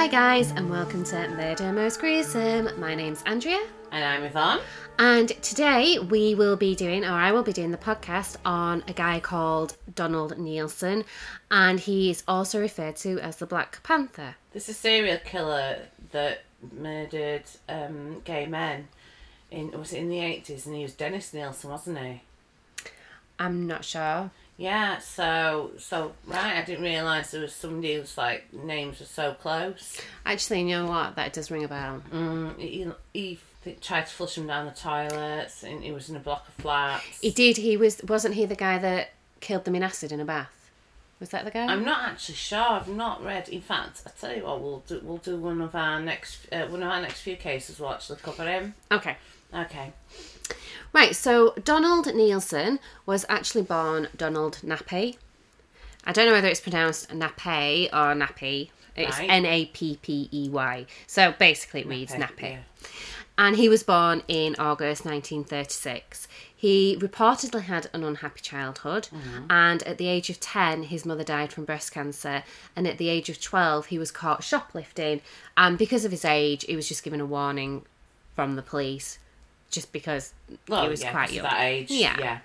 Hi, guys, and welcome to Murder Most Gruesome. My name's Andrea, And I'm Yvonne. and today we will be doing, or I will be doing, the podcast on a guy called Donald Neilson, and he is also referred to as the Black Panther. This is a serial killer that murdered um, gay men in was it in the eighties and he was Dennis Nilsen, wasn't he? I'm not sure. Yeah, so so right, I didn't realise there was somebody whose like names were so close. Actually, you know what? That does ring a bell. Mm, he, he tried to flush him down the toilets and he was in a block of flats. He did. He was. Wasn't he the guy that killed them in acid in a bath? Was that the guy? I'm not actually sure. I've not read. In fact, I tell you what, we'll do. We'll do one of our next uh, one of our next few cases. We'll actually cover him. Okay. Okay. Right, so Donald Neilson was actually born Donald Nappey. I don't know whether it's pronounced Nappy or Nappy. It's Right. N A P P E Y. So basically it reads Nappy. Yeah. And he was born in August 1936. He reportedly had an unhappy childhood, mm-hmm. and at the age of 10, his mother died from breast cancer. And at the age of 12, he was caught shoplifting. And because of his age, he was just given a warning from the police, just because Well, he was yeah, quite young. That age. Yeah. Yeah.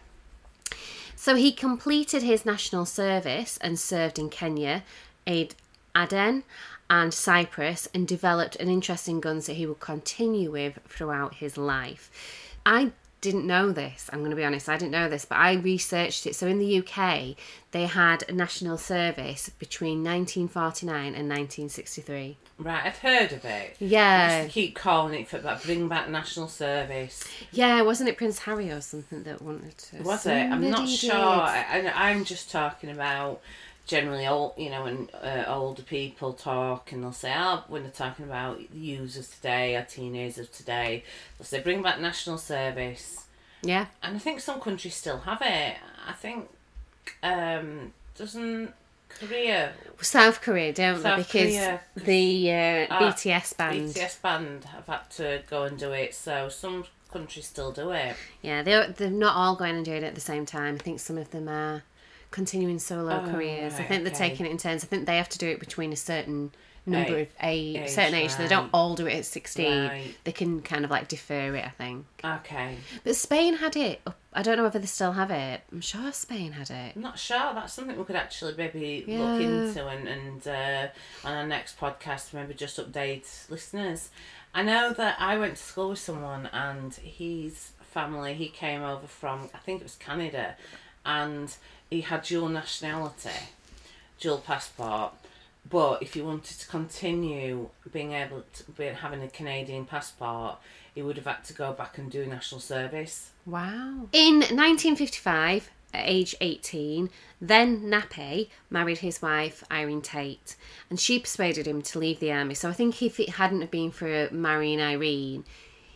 So he completed his national service and served in Kenya, Aid Aden, and Cyprus, and developed an interest in guns that he would continue with throughout his life. I didn't know this, I'm going to be honest, I didn't know this, but I researched it. So in the UK, they had a national service between 1949 and 1963. Right, I've heard of it. Yeah. Keep calling it for that bring back national service. Yeah, wasn't it Prince Harry or something that wanted to? Was it? I'm not sure. did. I, I'm just talking about generally old, you know, when uh, older people talk and they'll say, oh, when they're talking about the users today, our teenagers of today, they'll say bring back national service. Yeah. And I think some countries still have it. I think um, doesn't Korea South Korea, don't they? Because Korea, the uh, Ah, BTS band. BTS band have had to go and do it, so some countries still do it. Yeah, they're they're not all going and doing it at the same time. I think some of them are continuing solo Oh, careers. I think they're okay. taking it in turns. I think they have to do it between a certain number Age- of a age, certain age. so They don't all do it at sixteen. Right. They can kind of like defer it. I think. Okay. But Spain had it. I don't know whether they still have it. I'm sure Spain had it. I'm not sure. That's something we could actually maybe Yeah. look into and, and uh, on our next podcast, maybe just update listeners. I know that I went to school with someone and his family, he came over from, I think it was Canada, and he had dual nationality, dual passport. But if he wanted to continue being able to be having a Canadian passport, he would have had to go back and do national service. Wow. In 1955, at age 18, then Nappey married his wife Irene Tate, and she persuaded him to leave the army. So I think if it hadn't have been for marrying Irene,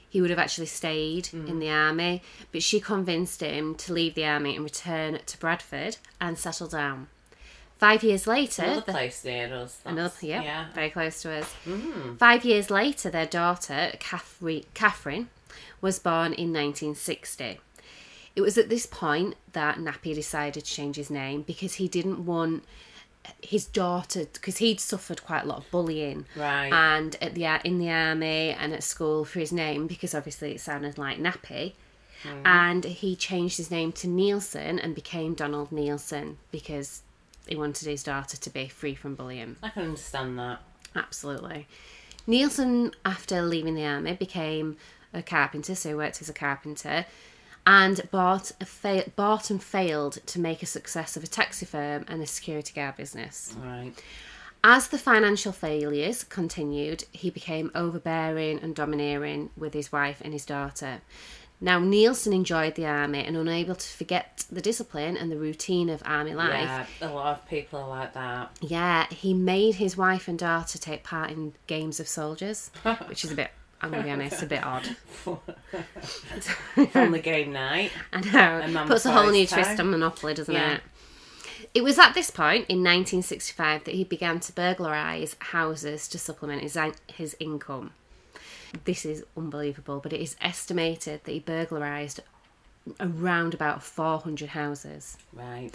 he would have actually stayed in the army. But she convinced him to leave the army and return to Bradford and settle down. Five years later, Another the- place near us. Another, yeah. very close to us. Mm. Five years later, their daughter, Catherine, Catherine, was born in 1960. It was at this point that Nappey decided to change his name because he didn't want his daughter, because he'd suffered quite a lot of bullying, Right. and at the in the army and at school for his name because obviously it sounded like Nappy. Hmm. And he changed his name to Neilson and became Donald Neilson because he wanted his daughter to be free from bullying. I can understand that. Absolutely. Neilson, after leaving the army, became a carpenter, so he worked as a carpenter, and bought, a fa- and failed to make a success of a taxi firm and a security guard business. Right. As the financial failures continued, he became overbearing and domineering with his wife and his daughter. Now, Neilson enjoyed the army and unable to forget the discipline and the routine of army life. Yeah, a lot of people are like that. Yeah, he made his wife and daughter take part in games of soldiers, which is a bit, I'm to be honest, a bit odd. From the game night. I know. And Puts a whole new Forest twist on Monopoly, doesn't Yeah. it? It was at this point in 1965 that he began to burglarise houses to supplement his, his income. This is unbelievable, but it is estimated that he burglarised around about 400 houses Right.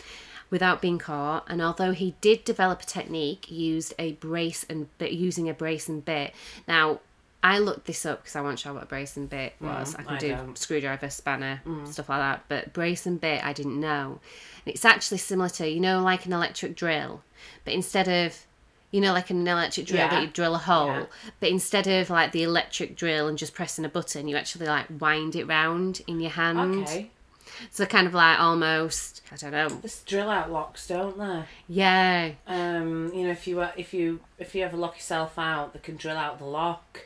without being caught. And although he did develop a technique, used a brace and using a brace and bit. Now, I looked this up because I wasn't sure what a brace and bit was. I can I do don't. screwdriver, spanner, stuff like that. But brace and bit, I didn't know. And it's actually similar to you know, like an electric drill, but instead of you know, like an electric drill Yeah. that you drill a hole, Yeah. but instead of like the electric drill and just pressing a button, you actually like wind it round in your hand. Okay. So kind of like almost, I don't know. There's drill out locks, don't there? uh, Yeah, Um, you know, if you if you if you ever lock yourself out, they can drill out the lock.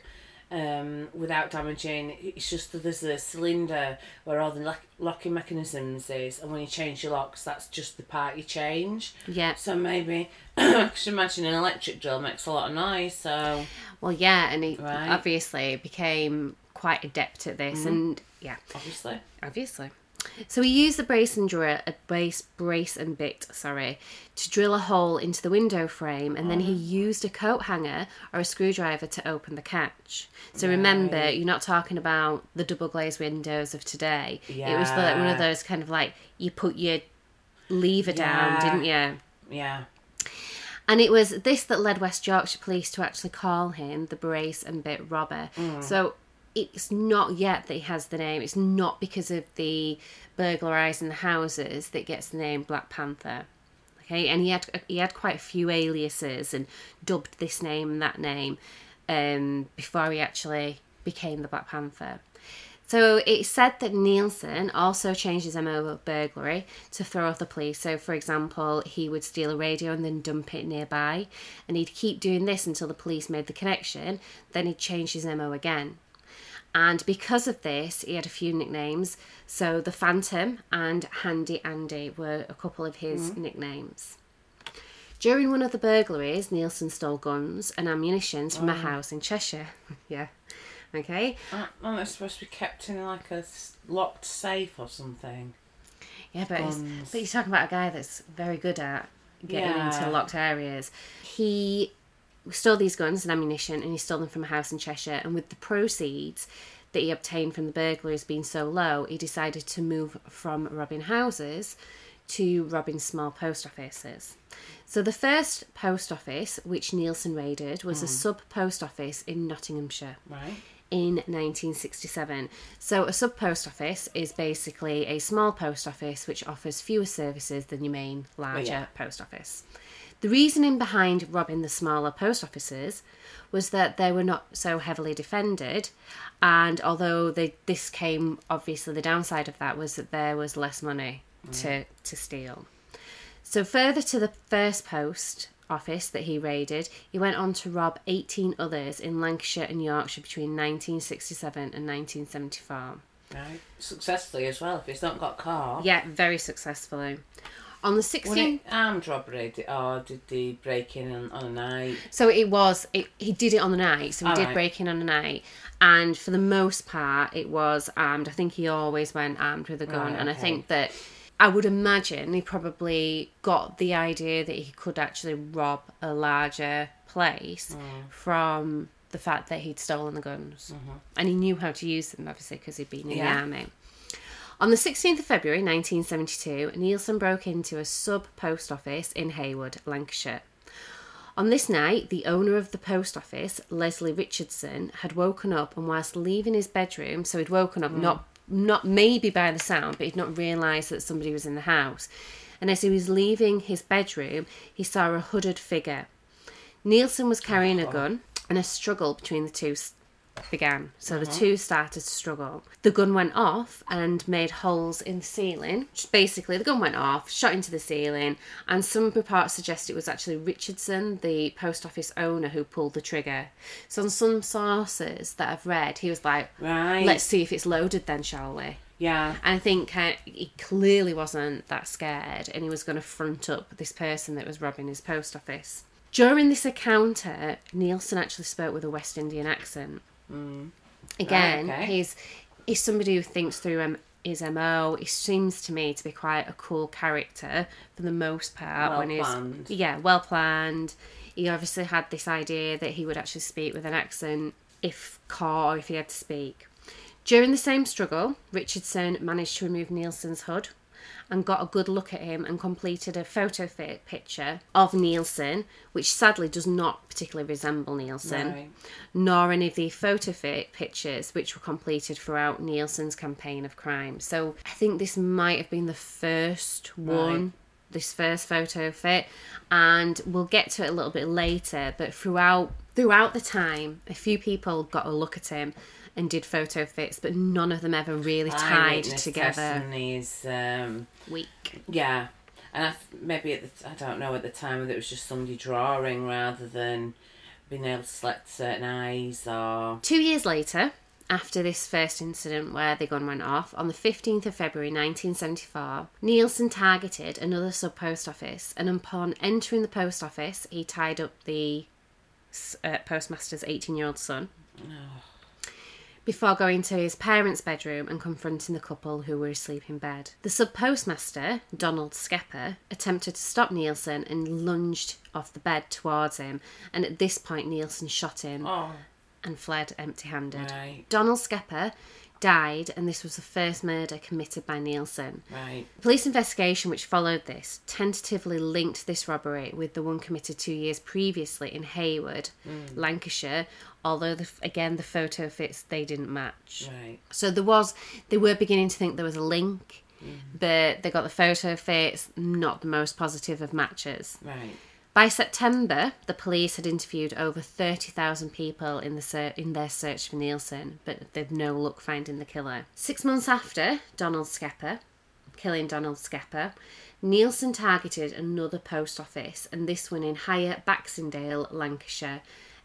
Um, without damaging. It's just that there's a cylinder where all the lock- locking mechanisms is, and when you change your locks, that's just the part you change. Yeah. So maybe, I should imagine an electric drill makes a lot of noise. So Well, yeah, and he Right. obviously became quite adept at this, and yeah, obviously, obviously. So he used the brace and drill, a uh, brace, brace and bit, sorry, to drill a hole into the window frame, and then he oh. used a coat hanger or a screwdriver to open the catch. So remember, Right. you're not talking about the double glazed windows of today. It was the, one Yeah. of those kind of like you put your lever down, Yeah. didn't you? yeah. And it was this that led West Yorkshire Police to actually call him the brace and bit robber. Mm. So it's not yet that he has the name. It's not because of the burglarising the houses that gets the name Black Panther. Okay, and he had he had quite a few aliases and dubbed this name and that name um, before he actually became the Black Panther. So it's said that Neilson also changed his MO of burglary to throw off the police. So, for example, he would steal a radio and then dump it nearby, and he'd keep doing this until the police made the connection. Then he'd change his MO again. And because of this, he had a few nicknames. So, the Phantom and Handy Andy were a couple of his mm. nicknames. During one of the burglaries, Neilson stole guns and ammunition from a house in Cheshire. yeah. Okay. Aren't they supposed to be kept in like a locked safe or something? Yeah, but, but you're talking about a guy that's very good at getting Yeah. into locked areas. He stole these guns and ammunition and he stole them from a house in Cheshire. And with the proceeds that he obtained from the burglaries being so low, he decided to move from robbing houses to robbing small post offices. So the first post office which Neilson raided was a hmm. sub post office in Nottinghamshire Right. in 1967. So, a sub post office is basically a small post office which offers fewer services than your main oh, larger yeah. post office. The reasoning behind robbing the smaller post offices was that they were not so heavily defended, and although they, this came, obviously, the downside of that was that there was less money mm. to, to steal. So, further to the first post office that he raided, he went on to rob 18 others in Lancashire and Yorkshire between 1967 and 1974. Right. Successfully as well. If it's not got caught. Yeah, very successfully. On the Was 16th, it armed robbery or did they break in on, on a night? so it was, it, he did it on the night, so he did Alright. break in on the night. And for the most part, it was armed. I think he always went armed with a gun. Right, and I okay. think that I would imagine he probably got the idea that he could actually rob a larger place Mm. from the fact that he'd stolen the guns. And he knew how to use them, obviously, because he'd been in Mm-hmm. Yeah. the army. On the 16th of February 1972, Neilson broke into a sub post office in Heywood, Lancashire. On this night, the owner of the post office, Leslie Richardson, had woken up and whilst leaving his bedroom, so he'd woken up mm. not not maybe by the sound, but he'd not realised that somebody was in the house. And as he was leaving his bedroom, he saw a hooded figure. Neilson was carrying a oh. gun, and a struggle between the two began. So the two started to struggle. The gun went off and made holes in the ceiling. Basically, the gun went off, shot into the ceiling, and some reports suggest it was actually Richardson, the post office owner, who pulled the trigger. So on some sources that I've read, he was like, Right. "Let's see if it's loaded, then, shall we?" Yeah. And I think uh, he clearly wasn't that scared and he was going to front up this person that was robbing his post office. During this encounter, Neilson actually spoke with a West Indian accent. Again, Right, okay. he's, he's somebody who thinks through um, his MO. He seems to me to be quite a cool character for the most part. Well when he's planned. Yeah, well planned. He obviously had this idea that he would actually speak with an accent if caught or if he had to speak. During the same struggle, Richardson managed to remove Neilson's hood and got a good look at him and completed a photo fit picture of Neilson, which sadly does not particularly resemble Neilson, Right. nor any of the photo fit pictures which were completed throughout Neilson's campaign of crime. So I think this might have been the first one. Right. This first photo fit, and we'll get to it a little bit later. But throughout throughout the time, a few people got a look at him and did photo fits, but none of them ever really tied together. is, um, Weak. yeah, and I, maybe at the, I don't know at the time whether it was just somebody drawing rather than being able to select certain eyes or Two years later, after this first incident where the gun went off, on the 15th of February 1974, Neilson targeted another sub post office and upon entering the post office, he tied up the uh, postmaster's 18 year old son. Before going to his parents' bedroom and confronting the couple who were asleep in bed. The sub postmaster, Donald Skepper, attempted to stop Neilson and lunged off the bed towards him, and at this point, Neilson shot him oh and fled empty handed. right Donald Skepper died, and this was the first murder committed by Neilson. right The police investigation which followed this tentatively linked this robbery with the one committed two years previously in Heywood, mm. Lancashire, although the, again the photo fits they didn't match. right So there was, they were beginning to think there was a link, mm. but they got the photo fits, not the most positive of matches. right By September, the police had interviewed over 30,000 people in, the ser- in their search for Neilson, but they'd no luck finding the killer. Six months after Donald Skepper, killing Donald Skepper, Neilson targeted another post office, and this one in Higher Baxenden, Lancashire.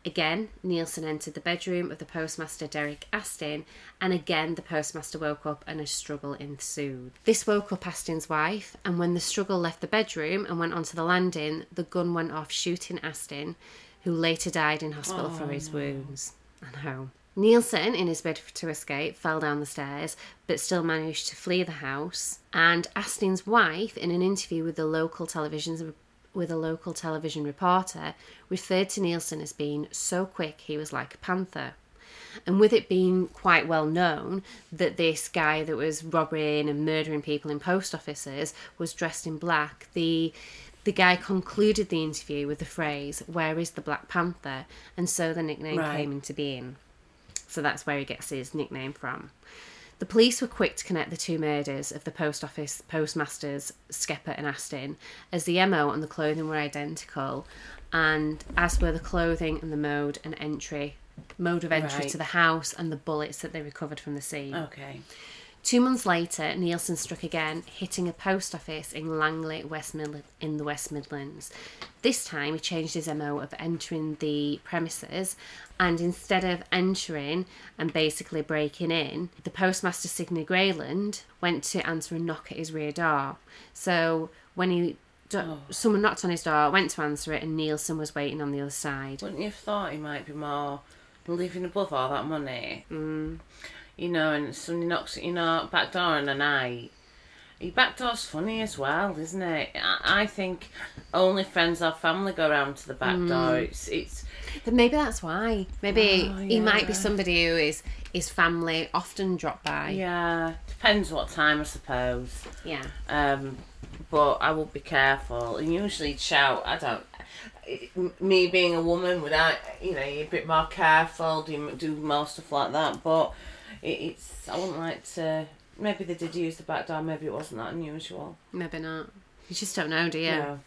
Again, Neilson entered the bedroom of the postmaster Derek Astin, and again the postmaster woke up and a struggle ensued. This woke up Astin's wife, and when the struggle left the bedroom and went onto the landing, the gun went off, shooting Astin, who later died in hospital from his wounds. And home. Neilson, in his bid to escape, fell down the stairs, but still managed to flee the house. And Astin's wife, in an interview with the local television with a local television reporter, referred to Neilson as being so quick he was like a panther. And with it being quite well known that this guy that was robbing and murdering people in post offices was dressed in black, the the guy concluded the interview with the phrase, Where is the Black Panther? And so the nickname Right. came into being. So that's where he gets his nickname from. The police were quick to connect the two murders of the post office postmasters Skepper and Astin, as the MO and the clothing were identical, and as were the clothing and the mode and entry, mode of entry Right. to the house and the bullets that they recovered from the scene. okay Two months later, Neilson struck again, hitting a post office in Langley, West Mid- in the West Midlands. This time, he changed his MO of entering the premises, and instead of entering and basically breaking in, the postmaster Sidney Grayland went to answer a knock at his rear door. So when he do- someone knocked on his door, went to answer it, and Neilson was waiting on the other side. Wouldn't you have thought he might be more living above all that money? Mm. You know, and somebody knocks at your know, back door in the night. Your back door's funny as well, isn't it? I, I think only friends or family go round to the back door. It's it's But maybe that's why. Maybe Oh, he might be somebody who is his family often drop by. yeah depends what time I suppose. Yeah. Um, but I would be careful and usually shout. I don't. Me being a woman, without You know, you're a bit more careful. Do do more stuff like that. But it, it's. I wouldn't like to. Maybe they did use the back door. Maybe it wasn't that unusual. Maybe not. You just don't know, do you? No.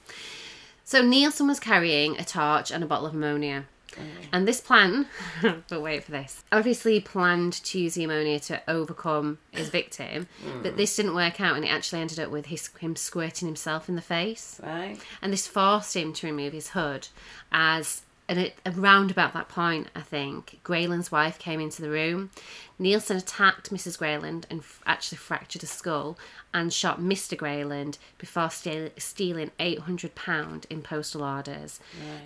So Neilson was carrying a torch and a bottle of ammonia. Oh. And this plan, but wait for this, obviously planned to use the ammonia to overcome his victim, but hmm. this didn't work out and it actually ended up with his, him squirting himself in the face. Right. And this forced him to remove his hood as and it, around about that point, I think, Grayland's wife came into the room. Neilson attacked Mrs. Grayland and f- actually fractured a skull and shot Mr. Grayland before steal- stealing £800 in postal orders.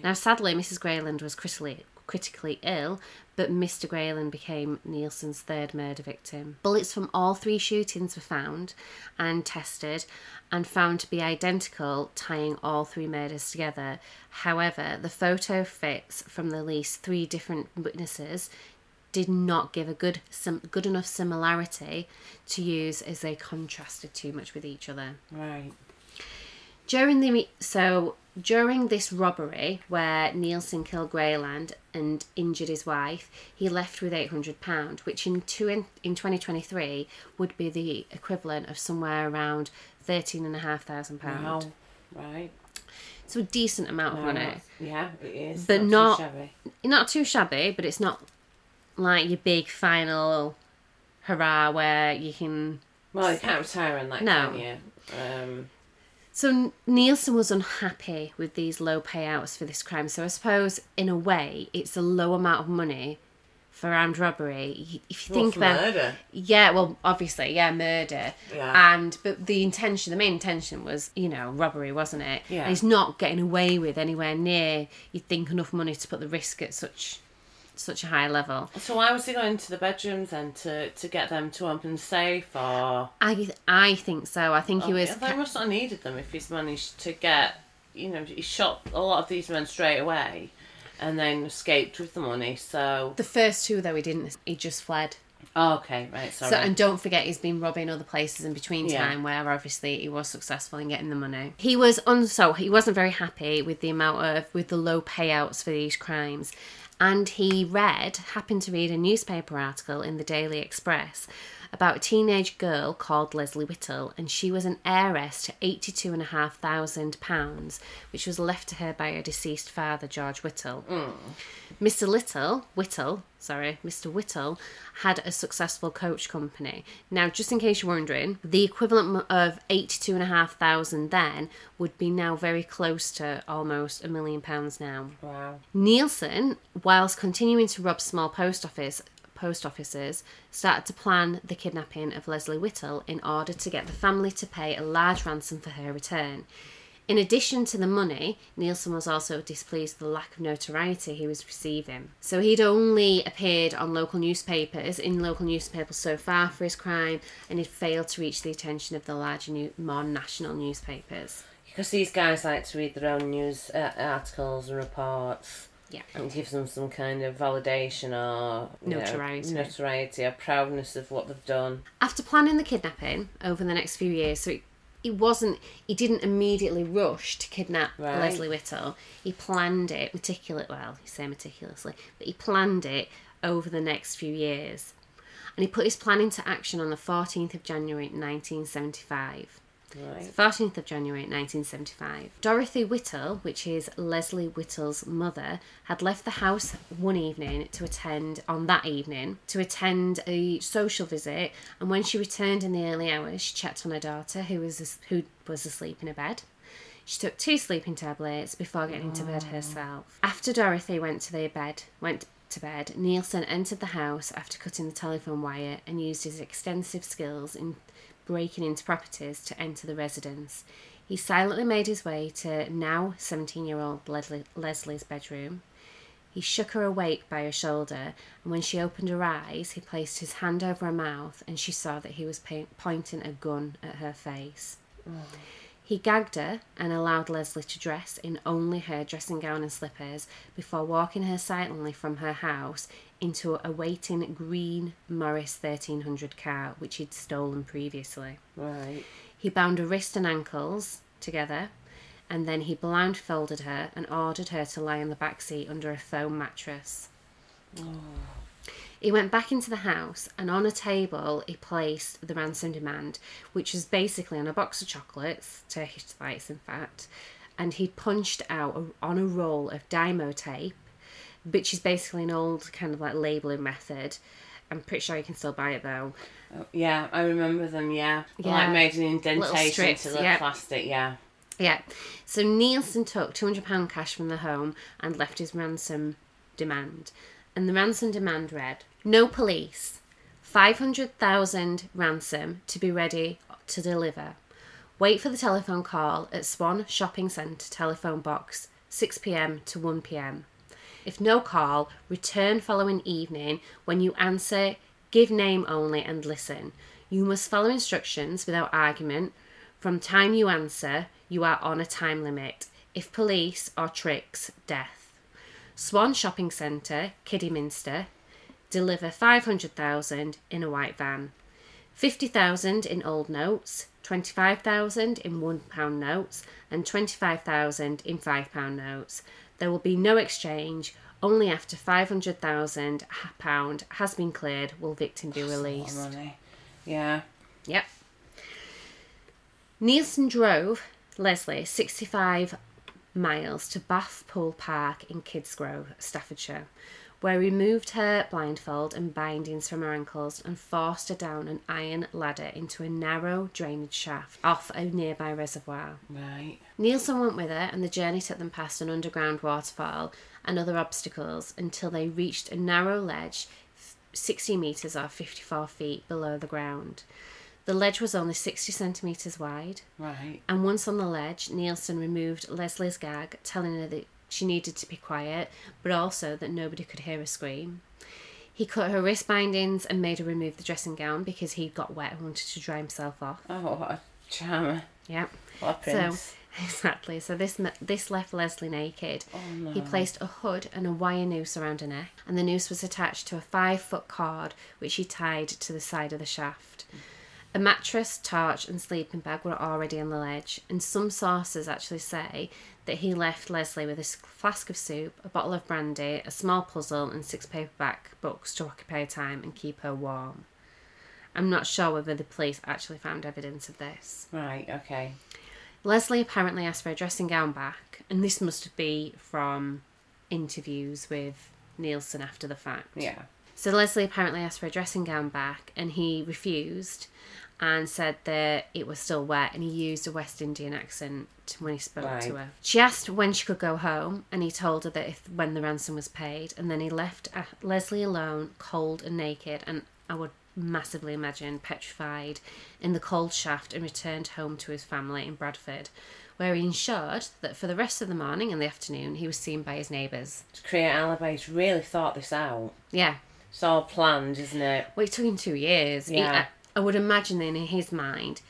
Now, sadly, Mrs. Grayland was critically, critically ill, but Mr. Grayland became Neilson's third murder victim. Bullets from all three shootings were found and tested and found to be identical, tying all three murders together. However, the photo fits from the least three different witnesses did not give a good some good enough similarity to use as they contrasted too much with each other. Right. During the so during this robbery where Neilson killed Grayland and injured his wife, he left with eight hundred pound, which in two in, in twenty twenty three would be the equivalent of somewhere around thirteen and a half thousand pound. Wow. Right. So a decent amount of No, money. Yeah, it is. But too not- shabby. Not too shabby, but it's not like your big final hurrah where you can Well, you can't retire on that, No. can you? Um, So Neilson was unhappy with these low payouts for this crime. So I suppose, in a way, it's a low amount of money for armed robbery. If you well, think for about, murder. yeah, well, obviously, yeah, murder, Yeah. and but the intention, the main intention was, you know, robbery, wasn't it? Yeah. And he's not getting away with anywhere near. You'd think enough money to put the risk at such such a high level. So why was he going to the bedrooms then to, to get them to open safe or? I I think so. I think he oh, was. Yeah, they must not have needed them if he's managed to get, you know, he shot a lot of these men straight away, and then escaped with the money. So The first two though he didn't. He just fled. oh, okay, right, sorry. So and don't forget he's been robbing other places in between Yeah. time where obviously he was successful in getting the money. He was un so he wasn't very happy with the amount of with the low payouts for these crimes. And he read, happened to read a newspaper article in the Daily Express about a teenage girl called Lesley Whittle, and she was an heiress to eighty-two and a half thousand pounds, which was left to her by her deceased father, George Whittle. Mr. Little, Whittle, sorry, Mr. Whittle had a successful coach company. Now, just in case you're wondering, the equivalent of eighty-two and a half thousand then would be now very close to almost a million pounds now. wow. Neilson, whilst continuing to rob small post office post offices, started to plan the kidnapping of Lesley Whittle in order to get the family to pay a large ransom for her return. In addition to the money, Neilson was also displeased with the lack of notoriety he was receiving. So he'd only appeared on local newspapers, in local newspapers so far for his crime, and he'd failed to reach the attention of the larger, new, more national newspapers. Because these guys like to read their own news uh, articles and reports. Yeah. And gives them some kind of validation or you know, Notoriety. notoriety or proudness of what they've done. after planning the kidnapping over the next few years, so it, it wasn't, he didn't immediately rush to kidnap Right. Lesley Whittle. He planned it meticulously, well, you say meticulously, but he planned it over the next few years. And he put his plan into action on the 14th of January 1975. Right. 14th of January 1975. Dorothy Whittle, which is Lesley Whittle's mother, had left the house one evening to attend, on that evening, to attend a social visit. And when she returned in the early hours, she checked on her daughter, who was, who was asleep in a bed. She took two sleeping tablets before getting into bed oh. herself. After Dorothy went to their bed, went to bed, Nielsen entered the house after cutting the telephone wire and used his extensive skills in breaking into properties to enter the residence. He silently made his way to now 17 year old Lesley's bedroom. He shook her awake by her shoulder, and when she opened her eyes, he placed his hand over her mouth, and she saw that he was pointing a gun at her face. Mm. He gagged her and allowed Lesley to dress in only her dressing gown and slippers before walking her silently from her house into a waiting green Morris 1300 car which he'd stolen previously. Right. He bound her wrist and ankles together and then he blindfolded her and ordered her to lie on the back seat under a foam mattress. Oh. He went back into the house and on a table he placed the ransom demand, which was basically on a box of chocolates, Turkish delights in fact, and he punched out a, on a roll of Dymo tape, which is basically an old kind of like labelling method. I'm pretty sure you can still buy it though. Oh, yeah, I remember them. Yeah. Yeah. Like made an indentation strips, to the yeah. plastic. Yeah. Yeah. So Neilson took £200 cash from the home and left his ransom demand. And the ransom demand read No police, 500,000 ransom to be ready to deliver. Wait for the telephone call at Swan Shopping Centre telephone box 6pm to 1pm. If no call, return following evening. When you answer, give name only and listen. You must follow instructions without argument. From time you answer, you are on a time limit. If police or tricks, death. Swan Shopping Centre, Kidderminster, deliver 500,000 in a white van, 50,000 in old notes, 25,000 in 1 pound notes and 25,000 in 5 pound notes. There will be no exchange. Only after 500,000 pound has been cleared will victim be What released. Yeah. Yep. Neilson drove Lesley 65 miles to Bath Pool Park in Kidsgrove, Staffordshire, where he removed her blindfold and bindings from her ankles and forced her down an iron ladder into a narrow drainage shaft off a nearby reservoir. Right. Neilson went with her, and the journey took them past an underground waterfall and other obstacles until they reached a narrow ledge 60 metres or 54 feet below the ground. The ledge was only 60 centimetres wide, Right. and once on the ledge, Neilson removed Lesley's gag, telling her that she needed to be quiet, but also that nobody could hear her scream. He cut her wrist bindings and made her remove the dressing gown because he got wet and wanted to dry himself off. Oh, what a charmer. Yeah. What. So exactly. So this this left Lesley naked. oh, no. He placed a hood and a wire noose around her neck, and the noose was attached to a five foot cord which he tied to the side of the shaft. A mattress, torch, and sleeping bag were already on the ledge, and some sources actually say that he left Lesley with a flask of soup, a bottle of brandy, a small puzzle, and six paperback books to occupy her time and keep her warm. I'm not sure whether the police actually found evidence of this. Right, okay. Lesley apparently asked for a dressing gown back, and this must be from interviews with Neilson after the fact. Yeah. So Lesley apparently asked for a dressing gown back, and he refused and said that it was still wet, and he used a West Indian accent when he spoke Right. to her. She asked when she could go home, and he told her that if when the ransom was paid, and then he left uh, Lesley alone, cold and naked, and I would massively imagine petrified in the cold shaft, and returned home to his family in Bradford. Where he ensured that for the rest of the morning and the afternoon he was seen by his neighbours. To create alibis, really thought this out. Yeah, It's all planned, isn't it? Well, it took him two years. He- Yeah. I, I would imagine in his mind,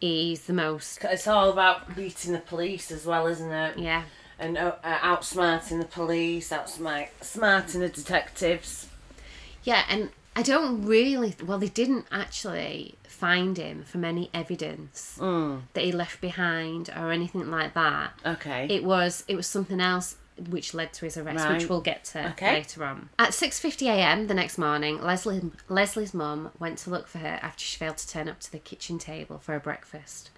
he's the most. It's all about beating the police as well, isn't it? Yeah. And uh, uh, outsmarting the police, outsmart smarting the detectives. Yeah, and I don't really. Well, they didn't actually find him from any evidence Mm. that he left behind or anything like that. Okay. It was it was something else which led to his arrest, which we'll get to Okay. later on. At six fifty a.m. the next morning, Lesley Lesley's mum went to look for her after she failed to turn up to the kitchen table for her breakfast.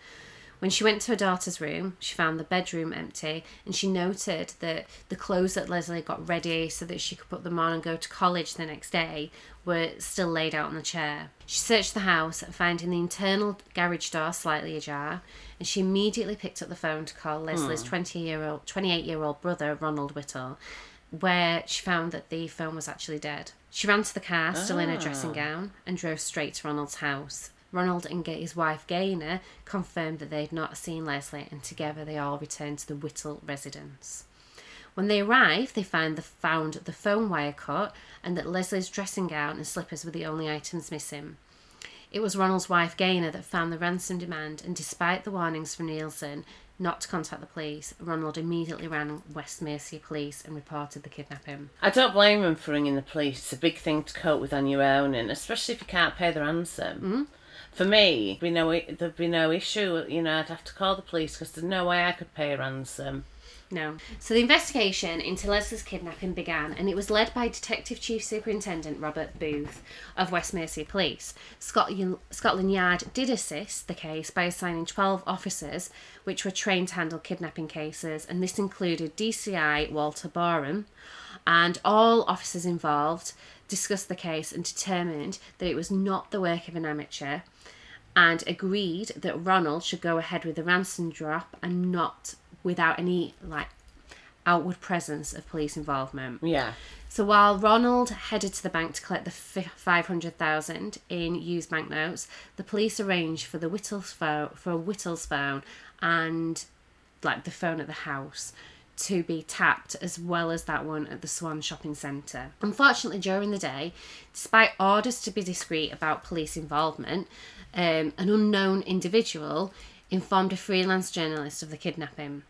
When she went to her daughter's room, she found the bedroom empty and she noted that the clothes that Lesley got ready so that she could put them on and go to college the next day were still laid out on the chair. She searched the house, finding the internal garage door slightly ajar, and she immediately picked up the phone to call Lesley's hmm. 20 year old, 28 year old brother, Ronald Whittle, where she found that the phone was actually dead. She ran to the car, still in her dressing ah. gown, and drove straight to Ronald's house. Ronald and his wife Gaynor confirmed that they'd not seen Lesley, and together they all returned to the Whittle residence. When they arrived, they found the, found the phone wire cut and that Lesley's dressing gown and slippers were the only items missing. It was Ronald's wife Gaynor that found the ransom demand, and despite the warnings from Neilson not to contact the police, Ronald immediately ran West Mercia police and reported the kidnapping. I don't blame them for ringing the police. It's a big thing to cope with on your own, and especially if you can't pay the ransom. Mm-hmm. For me, there'd be no there'd be no issue. You know, I'd have to call the police because there's no way I could pay a ransom. No. So the investigation into Lesley's kidnapping began, and it was led by Detective Chief Superintendent Robert Booth of West Mercia Police. Scotland, Scotland Yard did assist the case by assigning 12 officers, which were trained to handle kidnapping cases, and this included DCI Walter Borum, and all officers involved discussed the case and determined that it was not the work of an amateur and agreed that Ronald should go ahead with the ransom drop and not without any like outward presence of police involvement. Yeah. So while Ronald headed to the bank to collect the fi- 500,000 in used banknotes, the police arranged for the Whittles phone for a Whittles phone and like the phone at the house to be tapped as well as that one at the Swan Shopping Centre. Unfortunately, during the day, despite orders to be discreet about police involvement, um, an unknown individual informed a freelance journalist of the kidnapping.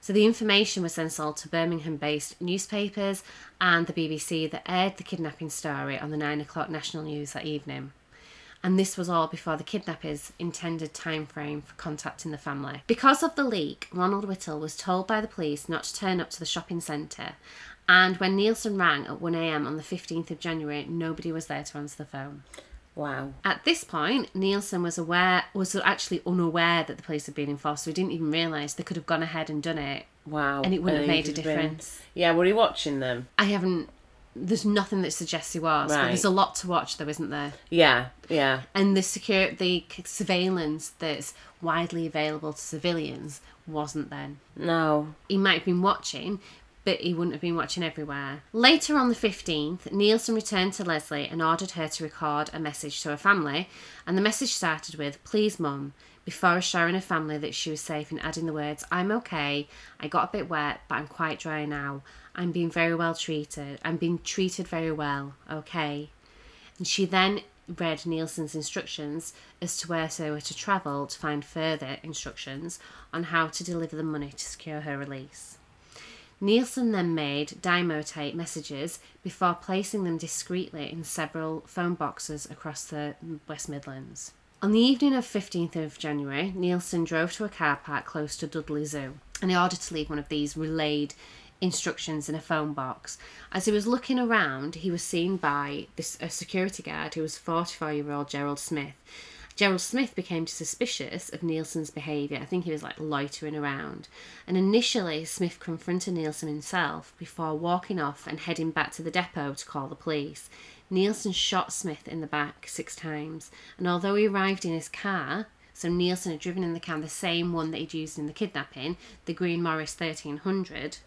So the information was then sold to Birmingham based newspapers and the BBC that aired the kidnapping story on the 9 o'clock national news that evening. And this was all before the kidnappers' intended time frame for contacting the family. Because of the leak, Ronald Whittle was told by the police not to turn up to the shopping centre, and when Neilson rang at 1am on the 15th of January, nobody was there to answer the phone. Wow. At this point, Neilson was aware was actually unaware that the police had been informed, so he didn't even realise they could have gone ahead and done it. Wow. And it wouldn't have made a he'd been- difference. Yeah, were you watching them? I haven't there's nothing that suggests he was, but Right. there's a lot to watch though, isn't there? Yeah, yeah. And the secure the surveillance that's widely available to civilians wasn't then. No. he might have been watching, but he wouldn't have been watching everywhere. Later on the 15th, Neilson returned to Lesley and ordered her to record a message to her family, and the message started with, Please, Mum, before assuring her family that she was safe and adding the words, I'm okay, I got a bit wet, but I'm quite dry now. I'm being very well treated. I'm being treated very well, okay? And she then read Neilson's instructions as to where they were to travel to find further instructions on how to deliver the money to secure her release. Neilson then made Dymo tape messages before placing them discreetly in several phone boxes across the West Midlands. On the evening of 15th of January, Neilson drove to a car park close to Dudley Zoo and he ordered to leave one of these relayed instructions in a phone box. As he was looking around, he was seen by this a security guard who was 44-year-old Gerald Smith. Gerald Smith became suspicious of Neilson's behaviour. I think he was like loitering around. And initially, Smith confronted Neilson himself before walking off and heading back to the depot to call the police. Neilson shot Smith in the back six times, and although he arrived in his car, so Neilson had driven in the car, the same one that he'd used in the kidnapping, the Green Morris 1300,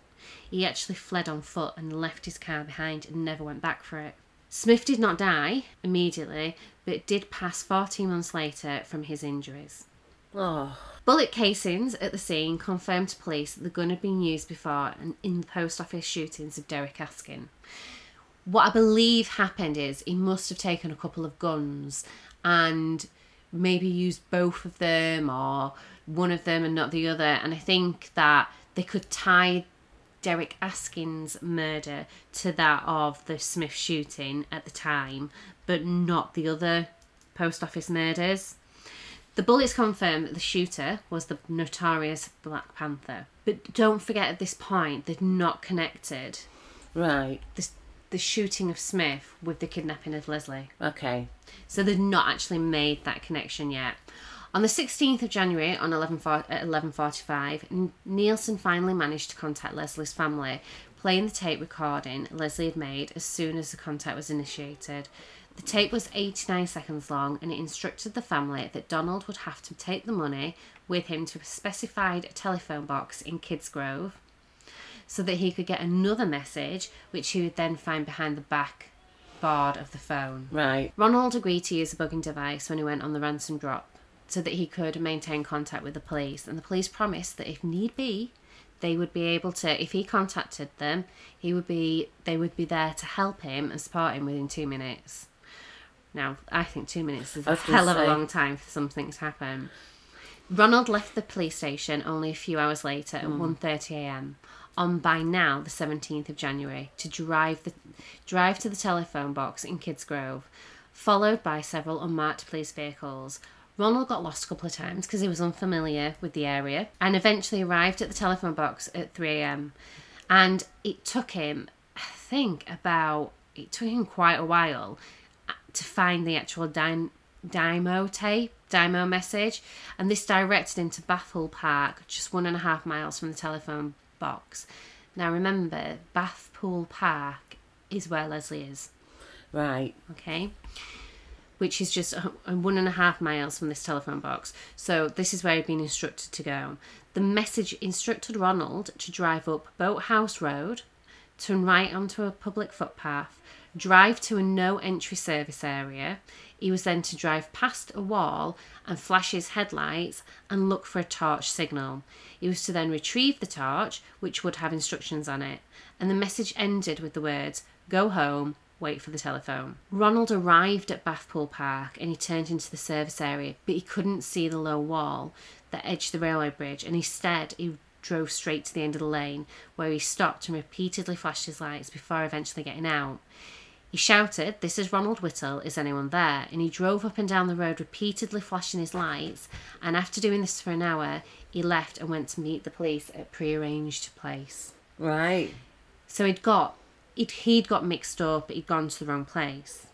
he actually fled on foot and left his car behind and never went back for it. Smith did not die immediately, but did pass 14 months later from his injuries. Oh, Bullet casings at the scene confirmed to police that the gun had been used before and in the post office shootings of Derek Astin. What I believe happened is he must have taken a couple of guns and maybe used both of them or one of them and not the other. And I think that they could tie Derek Astin's murder to that of the Smith shooting at the time, but not the other post office murders. The bullets confirm that the shooter was the notorious Black Panther. But don't forget at this point, they're not connected right. the, the shooting of Smith with the kidnapping of Lesley. Okay. So they've not actually made that connection yet. On the 16th of January, on 11, at 11.45, Neilson finally managed to contact Lesley's family, playing the tape recording Lesley had made as soon as the contact was initiated. The tape was 89 seconds long and it instructed the family that Donald would have to take the money with him to a specified telephone box in Kidsgrove so that he could get another message which he would then find behind the back board of the phone. Right. Ronald agreed to use a bugging device when he went on the ransom drop so that he could maintain contact with the police, and the police promised that if need be, they would be able to if he contacted them, he would be they would be there to help him and support him within 2 minutes. Now, I think 2 minutes is a hell of a long time for something to happen. Ronald left the police station only a few hours later at hmm. 1:30 a.m. on by now the 17th of January to drive the drive to the telephone box in Kidsgrove, followed by several unmarked police vehicles. Ronald got lost a couple of times because he was unfamiliar with the area and eventually arrived at the telephone box at 3 a.m. And it took him, I think, about it took him quite a while to find the actual dy- Dymo tape, Dymo message, and this directed him to Bathpool Park, just one and a half miles from the telephone box. Now remember, Bathpool Park is where Lesley is, Right. okay? Which is just one and a half miles from this telephone box. So this is where he'd been instructed to go. The message instructed Ronald to drive up Boathouse Road, turn right onto a public footpath, drive to a no entry service area. He was then to drive past a wall and flash his headlights and look for a torch signal. He was to then retrieve the torch, which would have instructions on it, and the message ended with the words, Go home, wait for the telephone. Ronald arrived at Bathpool Park and he turned into the service area, but he couldn't see the low wall that edged the railway bridge, and instead he drove straight to the end of the lane, where he stopped and repeatedly flashed his lights before eventually getting out. He shouted, This is Ronald Whittle, is anyone there? And he drove up and down the road, repeatedly flashing his lights. And after doing this for an hour, he left and went to meet the police at a prearranged place. Right. So he'd got he'd, he'd got mixed up, he'd gone to the wrong place.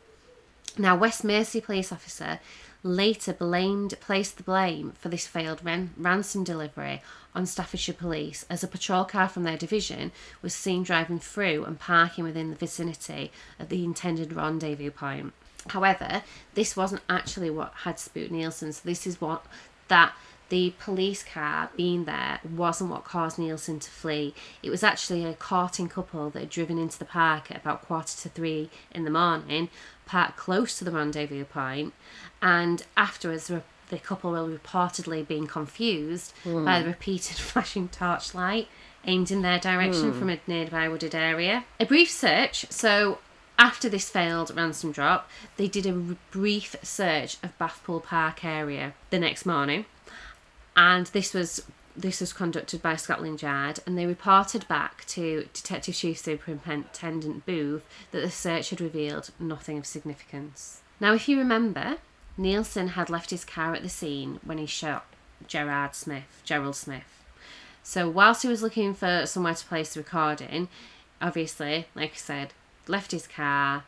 Now, West Mercia police officer later blamed placed the blame for this failed ran, ransom delivery on Staffordshire Police as a patrol car from their division was seen driving through and parking within the vicinity of the intended rendezvous point. However, this wasn't actually what had spooked Neilson. So this is what that the police car being there wasn't what caused Neilson to flee. It was actually a courting couple that had driven into the park at about quarter to three in the morning, parked close to the rendezvous point, and afterwards the, the couple were reportedly being confused hmm. by the repeated flashing torchlight aimed in their direction hmm. from a nearby wooded area. A brief search, so after this failed ransom drop, they did a r- brief search of Bathpool Park area the next morning and this was this was conducted by Scotland Yard, and they reported back to Detective Chief Superintendent Booth that the search had revealed nothing of significance. Now, if you remember, Neilson had left his car at the scene when he shot Gerard Smith, Gerald Smith. So, whilst he was looking for somewhere to place the recording, obviously, like I said, left his car,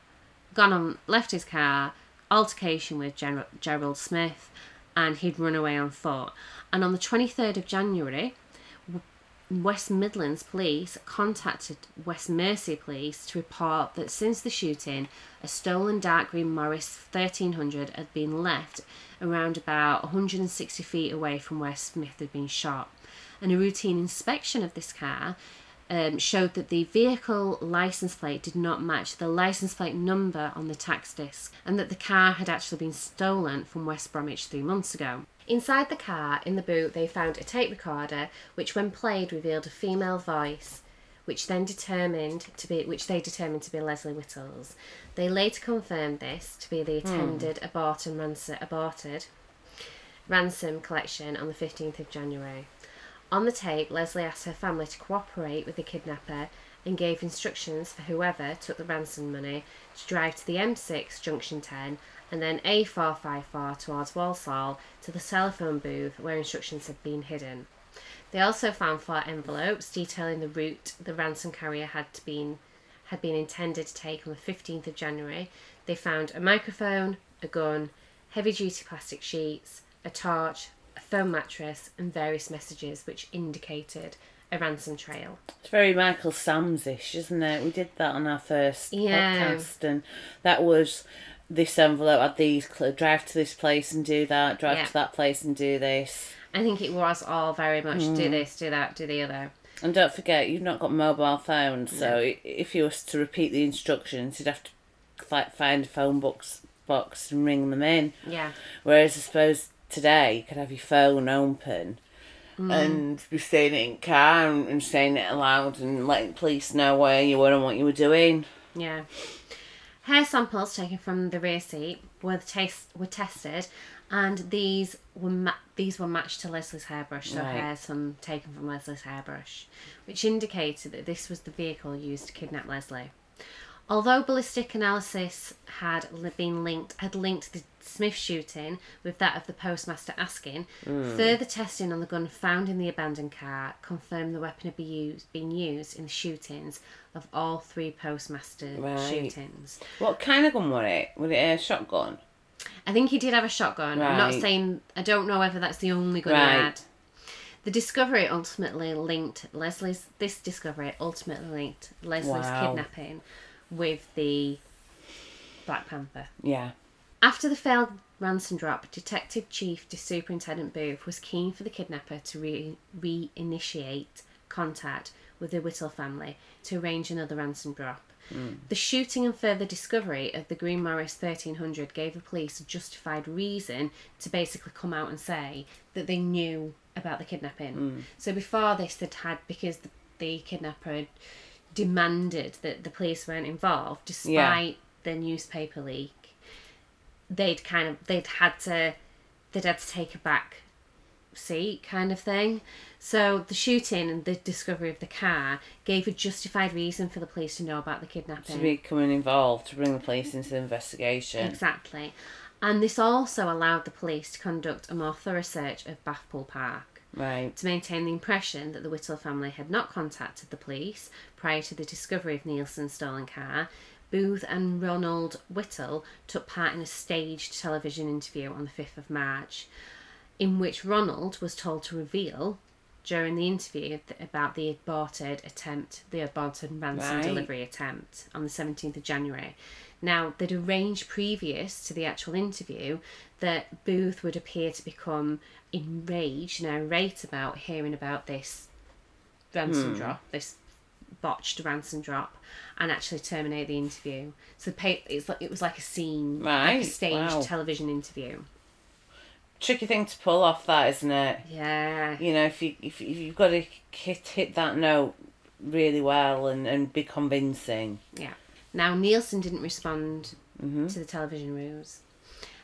gone on, left his car, altercation with Ger- Gerald Smith, and he'd run away on foot. And on the 23rd of January, West Midlands Police contacted West Mercia Police to report that since the shooting, a stolen dark green Morris 1300 had been left around about 160 feet away from where Smith had been shot. And a routine inspection of this car um, showed that the vehicle license plate did not match the license plate number on the tax disc and that the car had actually been stolen from West Bromwich three months ago. Inside the car, in the boot, they found a tape recorder which, when played, revealed a female voice, which then determined to be which they determined to be Lesley Whittle's. They later confirmed this to be the attended abort and ransom, aborted ransom collection on the 15th of January. On the tape, Lesley asked her family to cooperate with the kidnapper and gave instructions for whoever took the ransom money to drive to the M6 Junction 10 and then A454 towards Walsall to the telephone booth where instructions had been hidden. They also found four envelopes detailing the route the ransom carrier had been had been intended to take on the 15th of January. They found a microphone, a gun, heavy duty plastic sheets, a torch, foam mattress, and various messages which indicated a ransom trail. It's very Michael Sams-ish, isn't it? We did that on our first Yeah. podcast, and that was this envelope had these drive to this place and do that, drive Yeah. to that place and do this. I think it was all very much do mm. this, do that, do the other. And don't forget, you've not got mobile phones, so if you was to repeat the instructions, you'd have to like, find a phone box box and ring them in. Yeah. Whereas I suppose today you could have your phone open mm. and be saying it in car and, and saying it aloud and letting police know where you were and what you were doing. Yeah. Hair samples taken from the rear seat were the taste were tested, and these were ma- these were matched to Lesley's hairbrush. So Right. hair some taken from Lesley's hairbrush, which indicated that this was the vehicle used to kidnap Lesley. Although ballistic analysis had been linked had linked the Smith shooting with that of the postmaster Astin, hmm. further testing on the gun found in the abandoned car confirmed the weapon had be used, been used in the shootings of all three postmaster Right. shootings. What kind of gun was it? Was it a shotgun? I think he did have a shotgun. Right. I'm not saying I don't know whether that's the only gun he Right. had. The discovery ultimately linked Lesley's. This discovery ultimately linked Lesley's Wow. kidnapping with the Black Panther. Yeah. After the failed ransom drop, Detective Chief to Superintendent Booth was keen for the kidnapper to re- reinitiate contact with the Whittle family to arrange another ransom drop. Hmm. The shooting and further discovery of the Green Morris 1300 gave the police a justified reason to basically come out and say that they knew about the kidnapping. Hmm. So before this, they'd had, because the, the kidnapper had demanded that the police weren't involved, despite the newspaper leak, they'd kind of they'd had to they'd had to take a back seat kind of thing. So the shooting and the discovery of the car gave a justified reason for the police to know about the kidnapping. To becoming involved, to bring the police into the investigation. Exactly. And this also allowed the police to conduct a more thorough search of Bathpool Park Right. to maintain the impression that the Whittle family had not contacted the police prior to the discovery of Neilson's stolen car. Booth and Ronald Whittle took part in a staged television interview on the 5th of March, in which Ronald was told to reveal during the interview about the aborted attempt, the aborted ransom Right. delivery attempt on the 17th of January. Now, they'd arranged previous to the actual interview that Booth would appear to become enraged and irate about hearing about this ransom drop, this botched ransom drop, and actually terminate the interview. So it's like, it was like a scene, like a Right, staged wow. television interview. Tricky thing to pull off, that isn't it? Yeah. You know, if you if, if you've got to hit hit that note really well and and be convincing. Yeah. Now, Neilson didn't respond Mm-hmm. to the television ruse.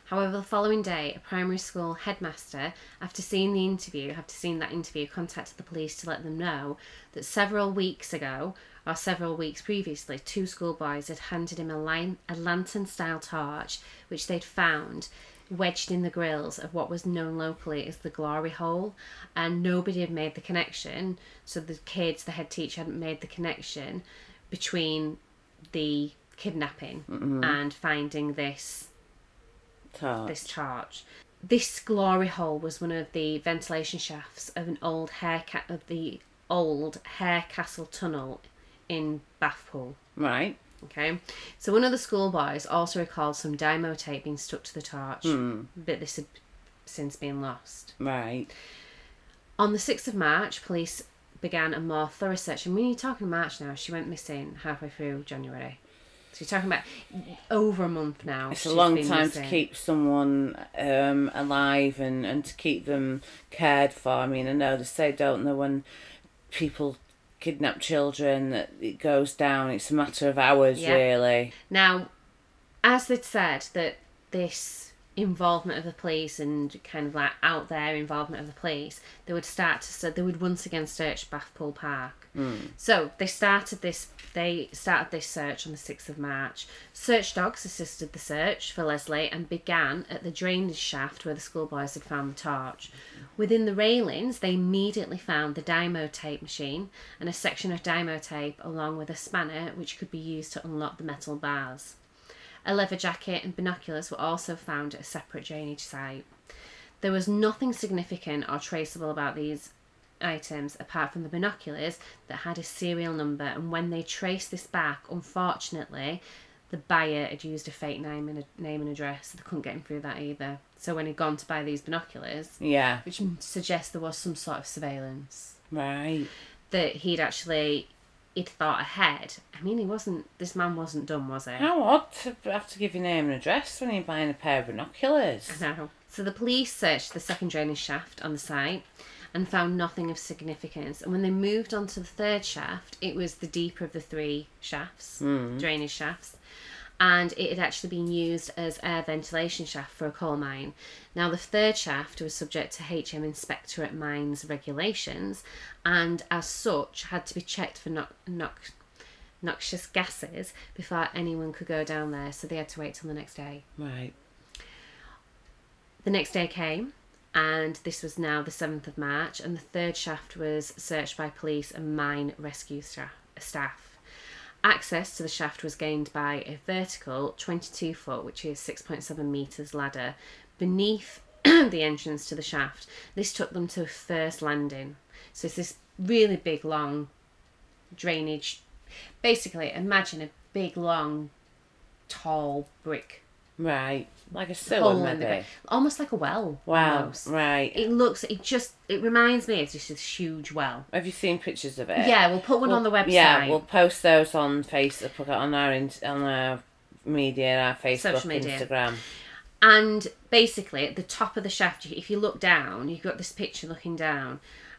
However, the following day, a primary school headmaster, after seeing the interview, after seeing that interview, contacted the police to let them know that several weeks ago, or several weeks previously, two schoolboys had handed him a, line, a lantern-style torch, which they'd found wedged in the grills of what was known locally as the glory hole, and nobody had made the connection. So the kids, the head teacher, hadn't made the connection between the kidnapping mm-hmm. and finding this This torch. This glory hole was one of the ventilation shafts of an old hair ca- of the old Harecastle tunnel in Bathpool. Right. Okay, so one of the schoolboys also recalled some dymo tape being stuck to the torch, hmm. but this had since been lost. Right. On the 6th of March, police began a more thorough search. And when you're talking March now, she went missing halfway through January. So you're talking about over a month now. It's a long time missing. to keep someone um, alive and, and to keep them cared for. I mean, I know they say, don't know, when people kidnap children, that it goes down. It's a matter of hours, Yeah. really. Now, as they'd said that this involvement of the police and kind of like out there involvement of the police, they would start to so they would once again search Bathpool Park. Hmm. So they started this. They started this search on the sixth of March. Search dogs assisted the search for Lesley and began at the drainage shaft where the schoolboys had found the torch. Within the railings, they immediately found the dymo tape machine and a section of dymo tape along with a spanner which could be used to unlock the metal bars. A leather jacket and binoculars were also found at a separate drainage site. There was nothing significant or traceable about these items apart from the binoculars that had a serial number, and when they traced this back, unfortunately, the buyer had used a fake name and, a, name and address, so they couldn't get him through that either. So when he'd gone to buy these binoculars, Yeah. which suggests there was some sort of surveillance, Right. that he'd actually he'd thought ahead. I mean, he wasn't. This man wasn't dumb, was he? How odd to have to give your name and address when you're buying a pair of binoculars. No. So the police searched the second drainage shaft on the site and found nothing of significance. And when they moved on to the third shaft, it was the deeper of the three shafts, hmm. drainage shafts. And it had actually been used as air ventilation shaft for a coal mine. Now, the third shaft was subject to HM Inspectorate Mines regulations, and as such had to be checked for no- nox- noxious gases before anyone could go down there. So they had to wait till the next day. Right. The next day came, and this was now the 7th of March, and the third shaft was searched by police and mine rescue staff. Access to the shaft was gained by a vertical 22 foot, which is 6.7 metres ladder, beneath the entrance to the shaft. This took them to a first landing. So it's this really big, long drainage. Basically, imagine a big, long, tall brick Right. Like a sewer, hole in the maybe. ground, almost like a well. Wow. almost. Right. It looks. It just. It reminds me of just this huge well. Have you seen pictures of it? Yeah, we'll put one on the website. Yeah, we'll post those on Facebook, on our in- on our media, our Facebook, Social media. Instagram. And basically, at the top of the shaft, if you look down, you've got this picture looking down,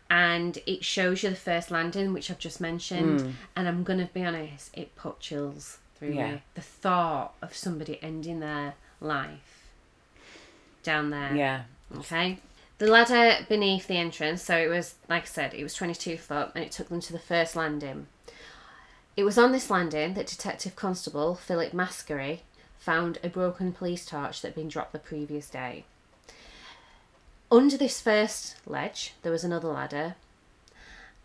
and it shows you the first landing, which I've just mentioned. Hmm. And I'm gonna be honest, it put chills through Yeah. me. The thought of somebody ending their life down there. Yeah. Okay. The ladder beneath the entrance, so it was, like I said, it was 22 foot and it took them to the first landing. It was on this landing that Detective Constable Philip Maskery found a broken police torch that had been dropped the previous day. Under this first ledge, there was another ladder,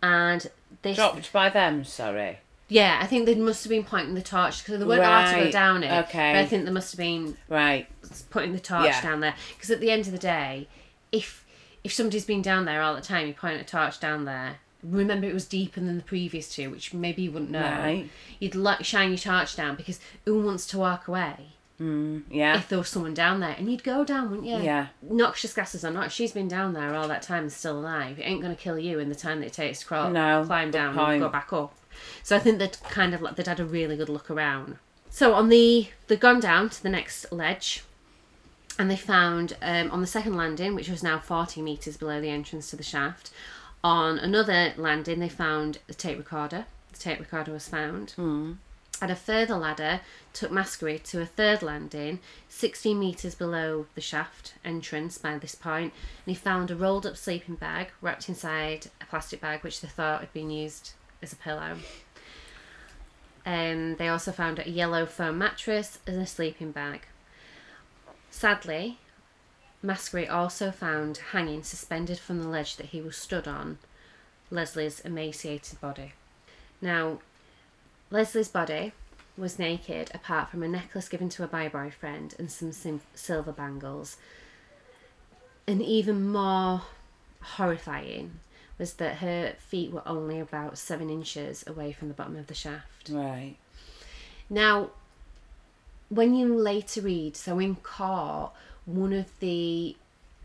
and this Dropped by them, sorry. Yeah, I think they must have been pointing the torch because they weren't allowed to go Right, down it. okay. but I think they must have been Right. putting the torch Yeah. down there because at the end of the day, if if somebody's been down there all the time, you point a torch down there. Remember, it was deeper than the previous two, which maybe you wouldn't know. Right. You'd like shine your torch down because who wants to walk away Mm, yeah. if there was someone down there, and you'd go down, wouldn't you? Yeah. Noxious gases or not, she's been down there all that time and still alive. It ain't going to kill you in the time that it takes to crawl, No, climb good down point. and go back up. So I think they'd kind of like they'd had a really good look around. So on the they'd gone down to the next ledge, and they found um, on the second landing, which was now forty meters below the entrance to the shaft, on another landing they found the tape recorder. The tape recorder was found. Mm. And a further ladder took Maskery to a third landing, 16 metres below the shaft entrance by this point, and he found a rolled up sleeping bag wrapped inside a plastic bag which they thought had been used as a pillow. Um, they also found a yellow foam mattress and a sleeping bag. Sadly, Maskery also found hanging suspended from the ledge that he was stood on Lesley's emaciated body. Now, Lesley's body was naked apart from a necklace given to her by a boyfriend and some sim- silver bangles. And even more horrifying was that her feet were only about seven inches away from the bottom of the shaft. Right. Now, when you later read, so in court, one of the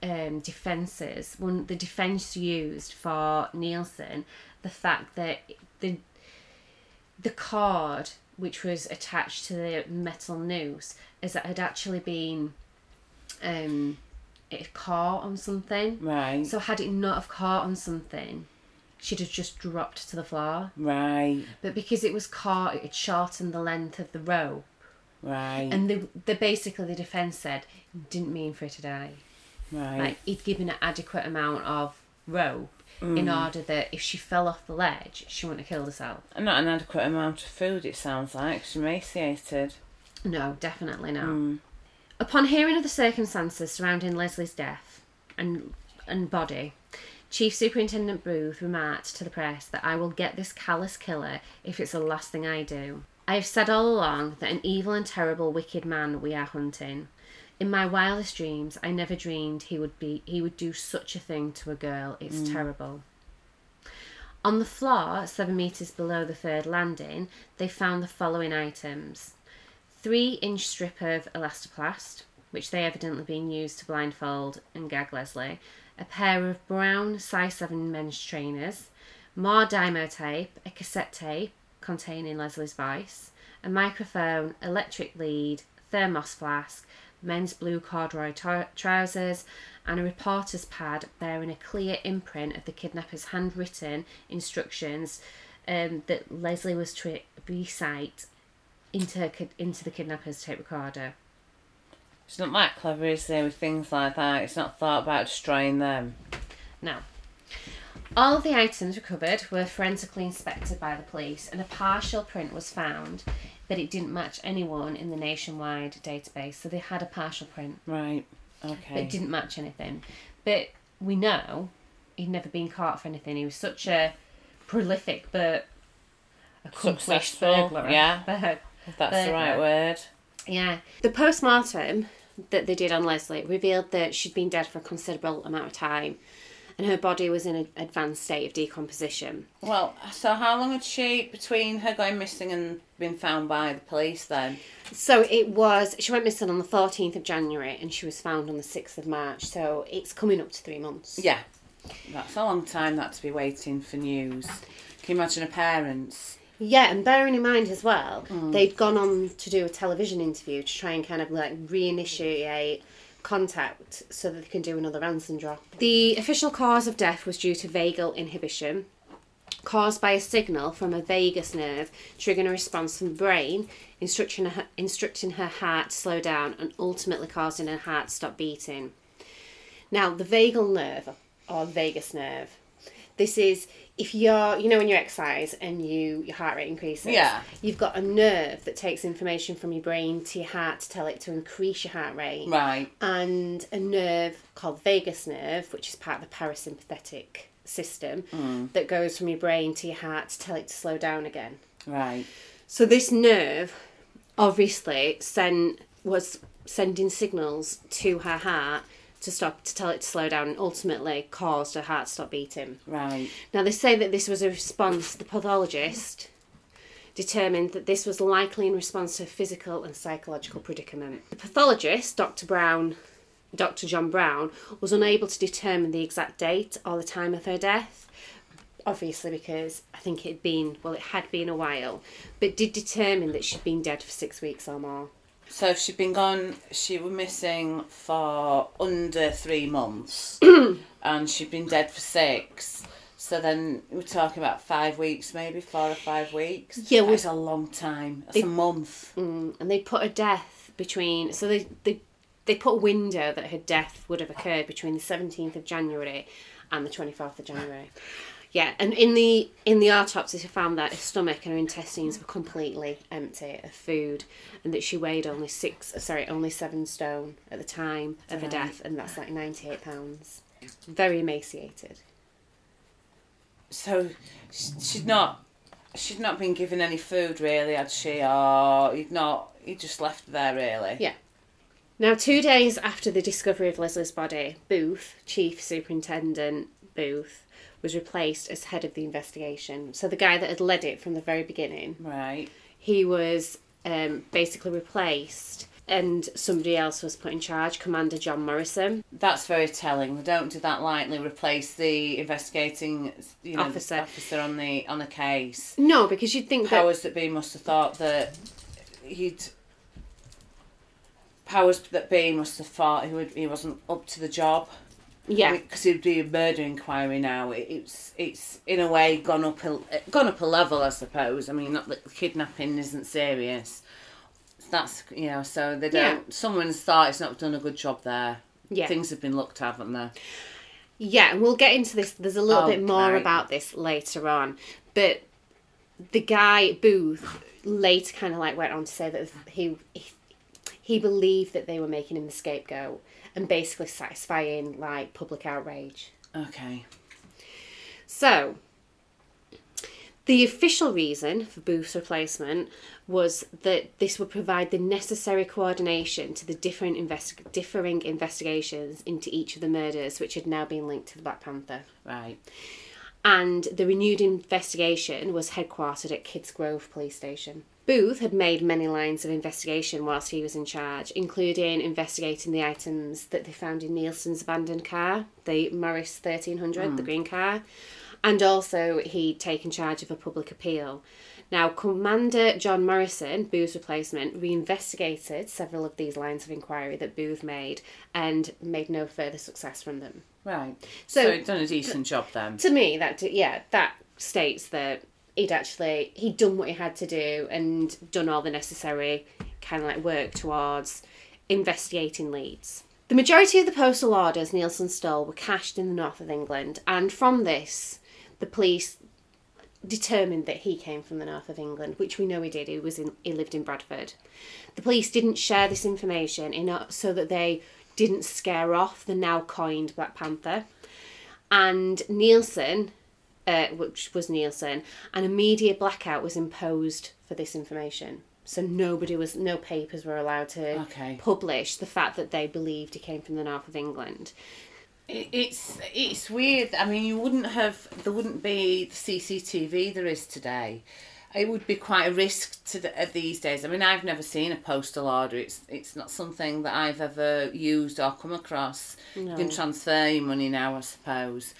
um, defences, one the defence used for Neilson, the fact that the the cord which was attached to the metal noose is that it had actually been um it had caught on something. Right. So had it not have caught on something, she'd have just dropped to the floor. right. But because it was caught, it had shortened the length of the rope. Right. And the, the basically the defence said didn't mean for her to die. right. Like he'd given an adequate amount of rope in order that if she fell off the ledge, she wouldn't have killed herself. And Not an adequate amount of food, it sounds like. She's emaciated. No, definitely not. Mm. Upon hearing of the circumstances surrounding Lesley's death and and body, Chief Superintendent Booth remarked to the press that I will get this callous killer if it's the last thing I do. I have said all along that an evil and terrible wicked man we are hunting. In my wildest dreams, I never dreamed he would be he would do such a thing to a girl. It's mm. terrible. On the floor, seven metres below the third landing, they found the following items three inch strip of elastoplast, which they evidently been used to blindfold and gag Lesley, a pair of brown size 7 men's trainers, more Dymo tape, a cassette tape containing Lesley's voice, a microphone, electric lead, thermos flask, men's blue corduroy to- trousers, and a reporter's pad bearing a clear imprint of the kidnapper's handwritten instructions um, that Lesley was to recite into into the kidnapper's tape recorder. It's not that clever, is there, with things like that? It's not thought about destroying them. Now, all the items recovered were forensically inspected by the police, and a partial print was found, but it didn't match anyone in the nationwide database. So they had a partial print, Right. but Okay. it didn't match anything. But we know he'd never been caught for anything. He was such a prolific but accomplished Successful, burglar. yeah. But, If that's the right burglar. word. Yeah. The post mortem that they did on Lesley revealed that she'd been dead for a considerable amount of time and her body was in an advanced state of decomposition. Well, so how long had she between her going missing and being found by the police then? So it was, she went missing on the 14th of January and she was found on the 6th of March. So it's coming up to three months. Yeah. That's a long time that to be waiting for news. Can you imagine her parents? Yeah, and bearing in mind as well, mm. they'd gone on to do a television interview to try and kind of like reinitiate contact so that they can do another ransom drop. The official cause of death was due to vagal inhibition, caused by a signal from a vagus nerve triggering a response from the brain, instructing her, instructing her heart to slow down and ultimately causing her heart to stop beating. Now, the vagal nerve or vagus nerve. This is if you're, you know, when you exercise and you your heart rate increases. Yeah. You've got a nerve that takes information from your brain to your heart to tell it to increase your heart rate. Right. And a nerve called vagus nerve, which is part of the parasympathetic system, Mm. that goes from your brain to your heart to tell it to slow down again. Right. So this nerve obviously sent was sending signals to her heart to stop to tell it to slow down and ultimately caused her heart to stop beating. Right. Now they say that this was a response the pathologist determined that this was likely in response to a physical and psychological predicament. The pathologist, Dr. Brown, Dr. John Brown, was unable to determine the exact date or the time of her death. Obviously, because I think it had been, well, it had been a while, but did determine that she'd been dead for six weeks or more. So she'd been gone. She was missing for under three months, and she'd been dead for six. So then we're talking about five weeks, maybe four or five weeks. Yeah, we- that's a long time. That's a month. Mm, and they put a death between, so they, they, they put a window that her death would have occurred between the 17th of January and the 24th of January. Yeah, and in the in the autopsy, they found that her stomach and her intestines were completely empty of food, and that she weighed only six, sorry, only seven stone at the time of her Right. death, and that's like ninety eight pounds. Very emaciated. So sh- she'd not. She'd not been given any food really, had she? Or he'd not. He just left her there really. Yeah. Now, two days after the discovery of Lesley's body, Booth, Chief Superintendent Booth, was replaced as head of the investigation. So the guy that had led it from the very beginning, Right. he was um, basically replaced, and somebody else was put in charge, Commander John Morrison. That's very telling. They don't do that lightly. Replace the investigating you know, Officer. officer on the on the case. No, because you'd think that powers that be must have thought that he'd powers that be must have thought he would he wasn't up to the job yeah, because it'd be a murder inquiry now it's it's in a way gone up a gone up a level I suppose I mean not that the kidnapping isn't serious that's you know so they don't Yeah. someone's thought it's not done a good job there Yeah. things have been looked at haven't they Yeah, and we'll get into this. There's a little bit more about this later on. But the guy, Booth, later kind of like went on to say that he, he he believed that they were making him the scapegoat and basically satisfying like public outrage. okay So, the official reason for Booth's replacement was that this would provide the necessary coordination to the different investi- differing investigations into each of the murders, which had now been linked to the Black Panther. right And the renewed investigation was headquartered at Kidsgrove Police Station. Booth had made many lines of investigation whilst he was in charge, including investigating the items that they found in Neilson's abandoned car, the Morris 1300, the hmm. green car, and also he'd taken charge of a public appeal. Now, Commander John Morrison, Booth's replacement, reinvestigated several of these lines of inquiry that Booth made and made no further success from them. right So- so, he'd done a decent job then To me, that yeah, that states that he'd actually he'd done what he had to do and done all the necessary kind of like work towards investigating leads. The majority of the postal orders Neilson stole were cashed in the north of England, and from this, the police determined that he came from the north of England, which we know he did. He was in he lived in Bradford. The police didn't share this information in so that they didn't scare off the now coined Black Panther. And Neilson, uh, which was Neilson, an immediate blackout was imposed for this information. So nobody was, no papers were allowed to Okay. publish the fact that they believed he came from the north of England. It's it's weird. I mean, you wouldn't have there wouldn't be the CCTV there is today. It would be quite a risk to the, uh, these days. I mean, I've never seen a postal order. It's it's not something that I've ever used or come across. You can transfer your money now, I suppose.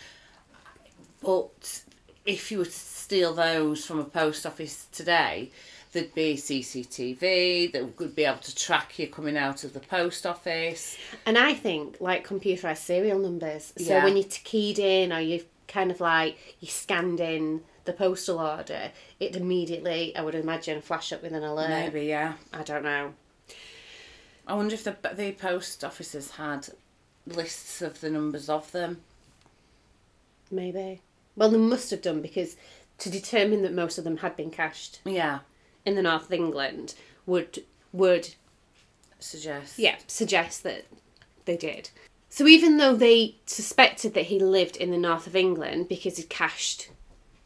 But if you were to steal those from a post office today, there'd be CCTV that would be able to track you coming out of the post office. And I think like computerized serial numbers. So Yeah. when you're keyed in or you've kind of like you scanned in the postal order, it immediately I would imagine flash up with an alert. Maybe, yeah. I don't know. I wonder if the the post offices had lists of the numbers of them. Maybe. Well, they must have done because to determine that most of them had been cashed Yeah, in the north of England would would suggest. yeah suggest that they did. So even though they suspected that he lived in the north of England because he'd cashed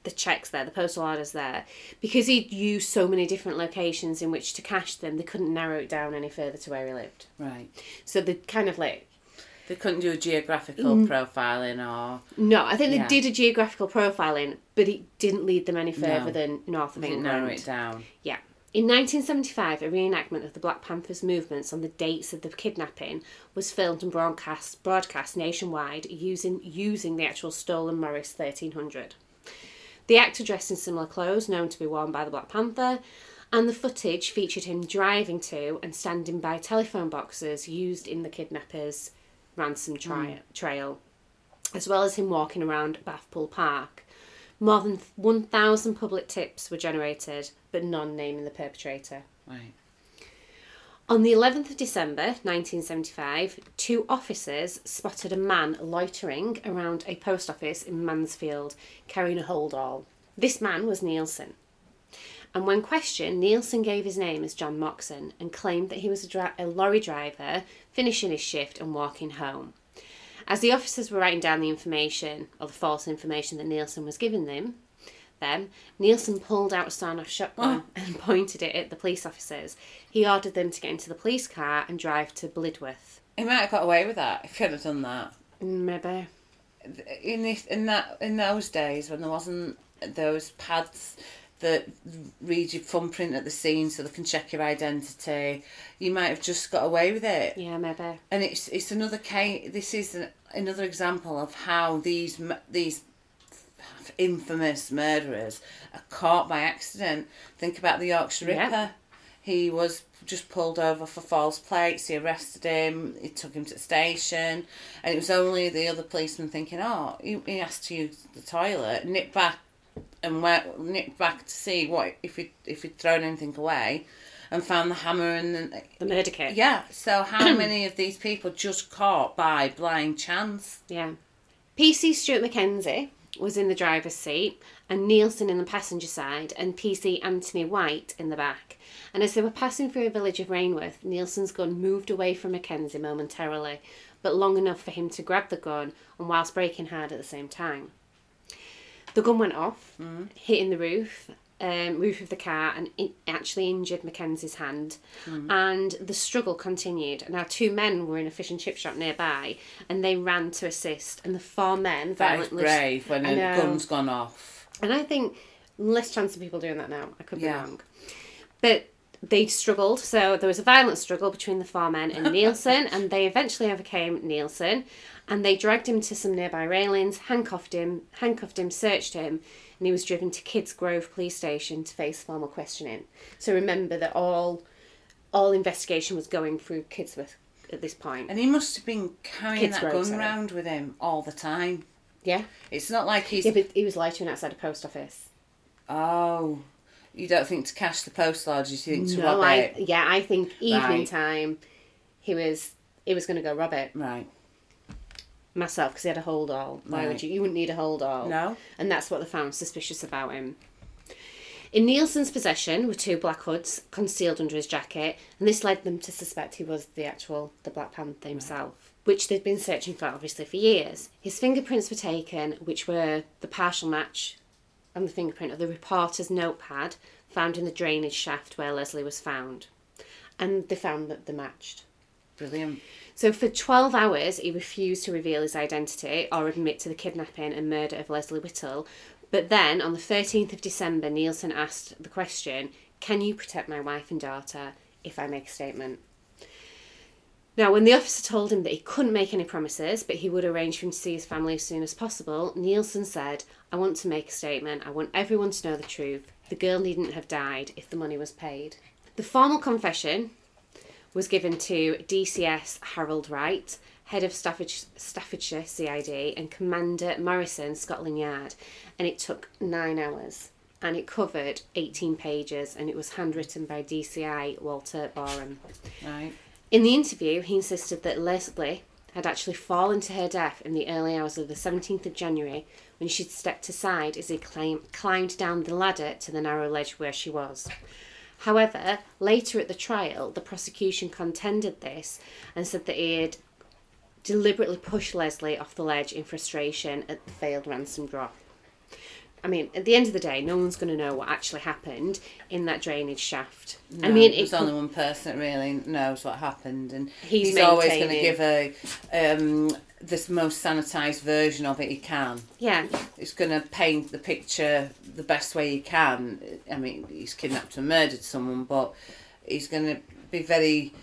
the checks there, the postal orders there, because he'd used so many different locations in which to cash them, they couldn't narrow it down any further to where he lived. Right. So they kind of like They couldn't do a geographical mm. profiling or no, I think they Yeah. did a geographical profiling, but it didn't lead them any further No. than north of England. narrow it down. Yeah. In 1975, a reenactment of the Black Panthers movements on the dates of the kidnapping was filmed and broadcast broadcast nationwide using using the actual stolen Morris 1300. The actor dressed in similar clothes known to be worn by the Black Panther, and the footage featured him driving to and standing by telephone boxes used in the kidnappers' ransom tri- mm. trail, as well as him walking around Bathpool Park. More than 1,000 public tips were generated, but none naming the perpetrator. Right. On the 11th of December 1975, two officers spotted a man loitering around a post office in Mansfield carrying a holdall. This man was Neilson. And when questioned, Neilson gave his name as John Moxon and claimed that he was a, dri- a lorry driver finishing his shift and walking home. As the officers were writing down the information, or the false information that Neilson was giving them, them, Neilson pulled out a sawn-off shotgun oh. and pointed it at the police officers. He ordered them to get into the police car and drive to Blidworth. He might have got away with that if he had done that. Maybe. In this, in that, in those days when there wasn't those pads that read your thumbprint at the scene so they can check your identity, you might have just got away with it. Yeah, maybe. And it's it's another case. This is an, another example of how these these infamous murderers are caught by accident. Think about the Yorkshire Yeah. Ripper. He was just pulled over for false plates. He arrested him. He took him to the station, and it was only the other policeman thinking, "Oh, he, he asked to use the toilet." Nipped back and went nipped back to see what if he if he'd thrown anything away, and found the hammer and. the- The murder kit. yeah, so how many of these people just caught by blind chance? Yeah. PC Stuart McKenzie was in the driver's seat, and Neilson in the passenger side, and PC Anthony White in the back. And as they were passing through a village of Rainworth, Neilson's gun moved away from Mackenzie momentarily, but long enough for him to grab the gun and whilst braking hard at the same time. The gun went off, hitting the roof, um, roof of the car, and it actually injured Mackenzie's hand. And the struggle continued. Now, two men were in a fish and chip shop nearby, and they ran to assist. And the four men That is violently. brave when a know. gun's gone off. And I think less chance of people doing that now. I could be Yeah. wrong. But they struggled. So there was a violent struggle between the four men and Neilson, and they eventually overcame Neilson. And they dragged him to some nearby railings, handcuffed him, handcuffed him, searched him, and he was driven to Kidsgrove Police Station to face formal questioning. So remember that all all investigation was going through Kidsworth at this point. And he must have been carrying Kids that Grove, gun sorry. around with him all the time. Yeah. It's not like he's. Yeah, but he was loitering outside a post office. oh, you don't think to cash the post lodge, you think to No, rob I it. yeah, I think evening Right. time, he was he was going to go rob it Right. Myself because he had a hold all. Why would you? You wouldn't need a hold all. No. and that's what they found suspicious about him. In Neilson's possession were two black hoods concealed under his jacket, and this led them to suspect he was the actual the Black Panther himself, which they'd been searching for obviously for years. His fingerprints were taken, which were the partial match and the fingerprint of the reporter's notepad found in the drainage shaft where Lesley was found, and they found that they matched. Brilliant. So for 12 hours, he refused to reveal his identity or admit to the kidnapping and murder of Lesley Whittle. But then, on the 13th of December, Neilson asked the question Can you protect my wife and daughter if I make a statement? Now, when the officer told him that he couldn't make any promises, but he would arrange for him to see his family as soon as possible, Neilson said, I want to make a statement. I want everyone to know the truth. The girl needn't have died if the money was paid. The formal confession was given to DCS Harold Wright, head of Staffordshire, Staffordshire CID, and Commander Morrison, Scotland Yard, and it took nine hours. And it covered 18 pages, and it was handwritten by DCI Walter Borum. Right. In the interview, he insisted that Lesley had actually fallen to her death in the early hours of the 17th of January when she'd stepped aside as he clim- climbed down the ladder to the narrow ledge where she was. However, later at the trial, the prosecution contended this and said that he had deliberately pushed Lesley off the ledge in frustration at the failed ransom drop. I mean, at the end of the day, no one's going to know what actually happened in that drainage shaft. I mean, it only one person that really knows what happened, and He's he's, always going to give a um, this most sanitised version of it he can. yeah, It's going to paint the picture the best way he can. I mean, he's kidnapped and murdered someone, but he's going to be very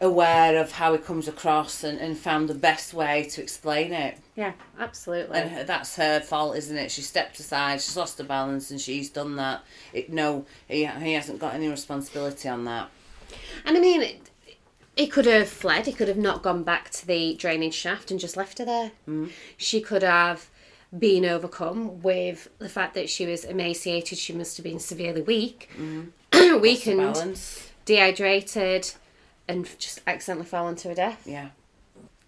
aware of how he comes across and, and found the best way to explain it. yeah, absolutely. And that's her fault, isn't it? She stepped aside, she's lost her balance, and she's done that. It, no, he, he hasn't got any responsibility on that. And I mean, it, he could have fled. He could have not gone back to the drainage shaft and just left her there. Mm. She could have been overcome with the fact that she was emaciated. She must have been severely weak, weakened, dehydrated, and just accidentally fallen to her death. Yeah.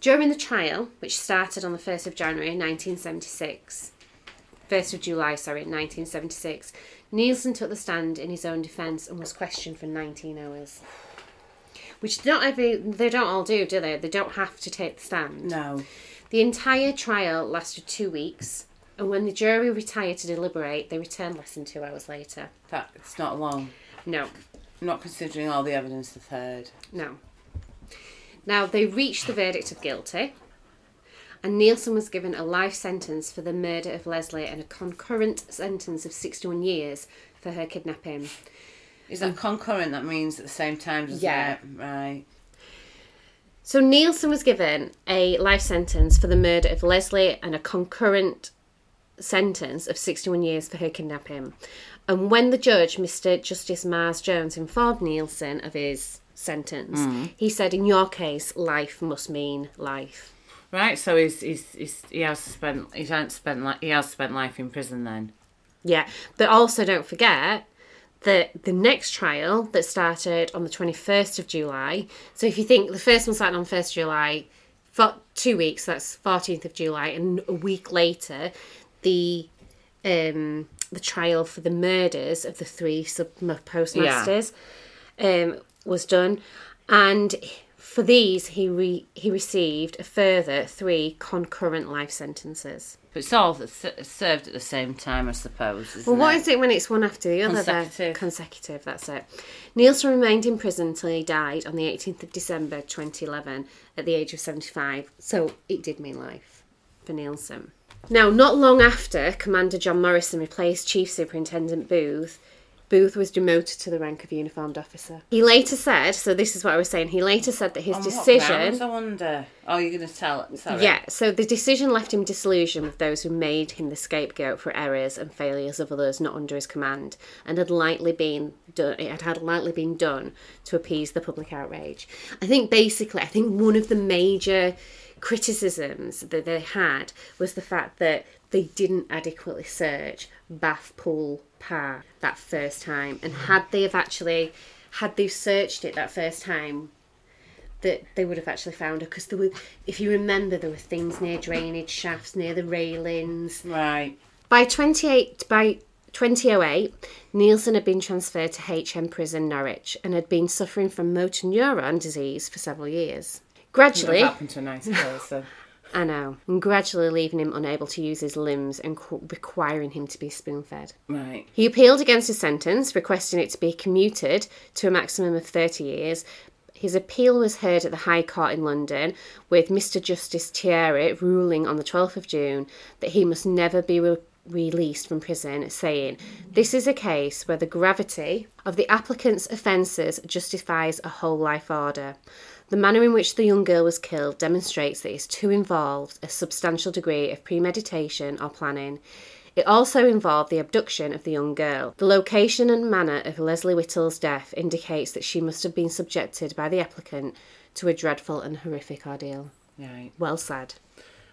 During the trial, which started on the 1st of January 1976, 1st of July, sorry, 1976, Neilson took the stand in his own defence and was questioned for 19 hours. Which not every, they don't all do, do they? They don't have to take the stand. No. The entire trial lasted two weeks, and when the jury retired to deliberate, they returned less than two hours later. That it's not long. No, Not considering all the evidence they've heard. no. Now, they reached the verdict of guilty, and Neilson was given a life sentence for the murder of Lesley and a concurrent sentence of 61 years for her kidnapping. Is that concurrent? That means at the same time, doesn't Yeah. it? Right. So Neilson was given a life sentence for the murder of Lesley and a concurrent sentence of 61 years for her kidnapping. And when the judge, Mr. Justice Mars Jones, informed Neilson of his sentence, hmm. he said, In your case, life must mean life. Right. So he's, he's, he's he has spent he has spent he has spent life in prison then. Yeah, but also don't forget that the next trial that started on the 21st of July. So if you think the first one started on 1st July, for two weeks, that's 14th of July, and a week later, the um, the trial for the murders of the three sub postmasters um, was done, and for these he re- he received a further three concurrent life sentences. But it's all s- served at the same time, I suppose. Well, what it? is it when it's one after the other? there? Consecutive. Consecutive, that's it. Neilson remained in prison until he died on the 18th of December 2011 at the age of 75. So it did mean life for Neilson. Now, not long after Commander John Morrison replaced Chief Superintendent Booth, Booth was demoted to the rank of uniformed officer. He later said, so this is what I was saying, he later said that his On what decision. grounds, I wonder. Oh, you're going to tell it. Sorry. Yeah, so the decision left him disillusioned with those who made him the scapegoat for errors and failures of others not under his command, and had likely been done. It had, had likely been done to appease the public outrage. I think basically, I think one of the major criticisms that they had was the fact that they didn't adequately search Bath Pool Par that first time, and mm. had they have actually had they searched it that first time that they would have actually found her. Because there were if you remember there were things near drainage shafts near the railings. Right. by 28 by 2008 neilson had been transferred to hm prison norwich and had been suffering from motor neuron disease for several years gradually happened to a nice person? i know and gradually leaving him unable to use his limbs and qu- requiring him to be spoon-fed right. he appealed against his sentence, requesting it to be commuted to a maximum of 30 years. His appeal was heard at the High Court in London, with Mr. Justice Teare ruling on the 12th of June that he must never be re- released from prison, saying, This is a case where the gravity of the applicant's offences justifies a whole life order. The manner in which the young girl was killed demonstrates that it's too involved a substantial degree of premeditation or planning. It also involved the abduction of the young girl. The location and manner of Lesley Whittle's death indicates that she must have been subjected by the applicant to a dreadful and horrific ordeal. Right. Well said.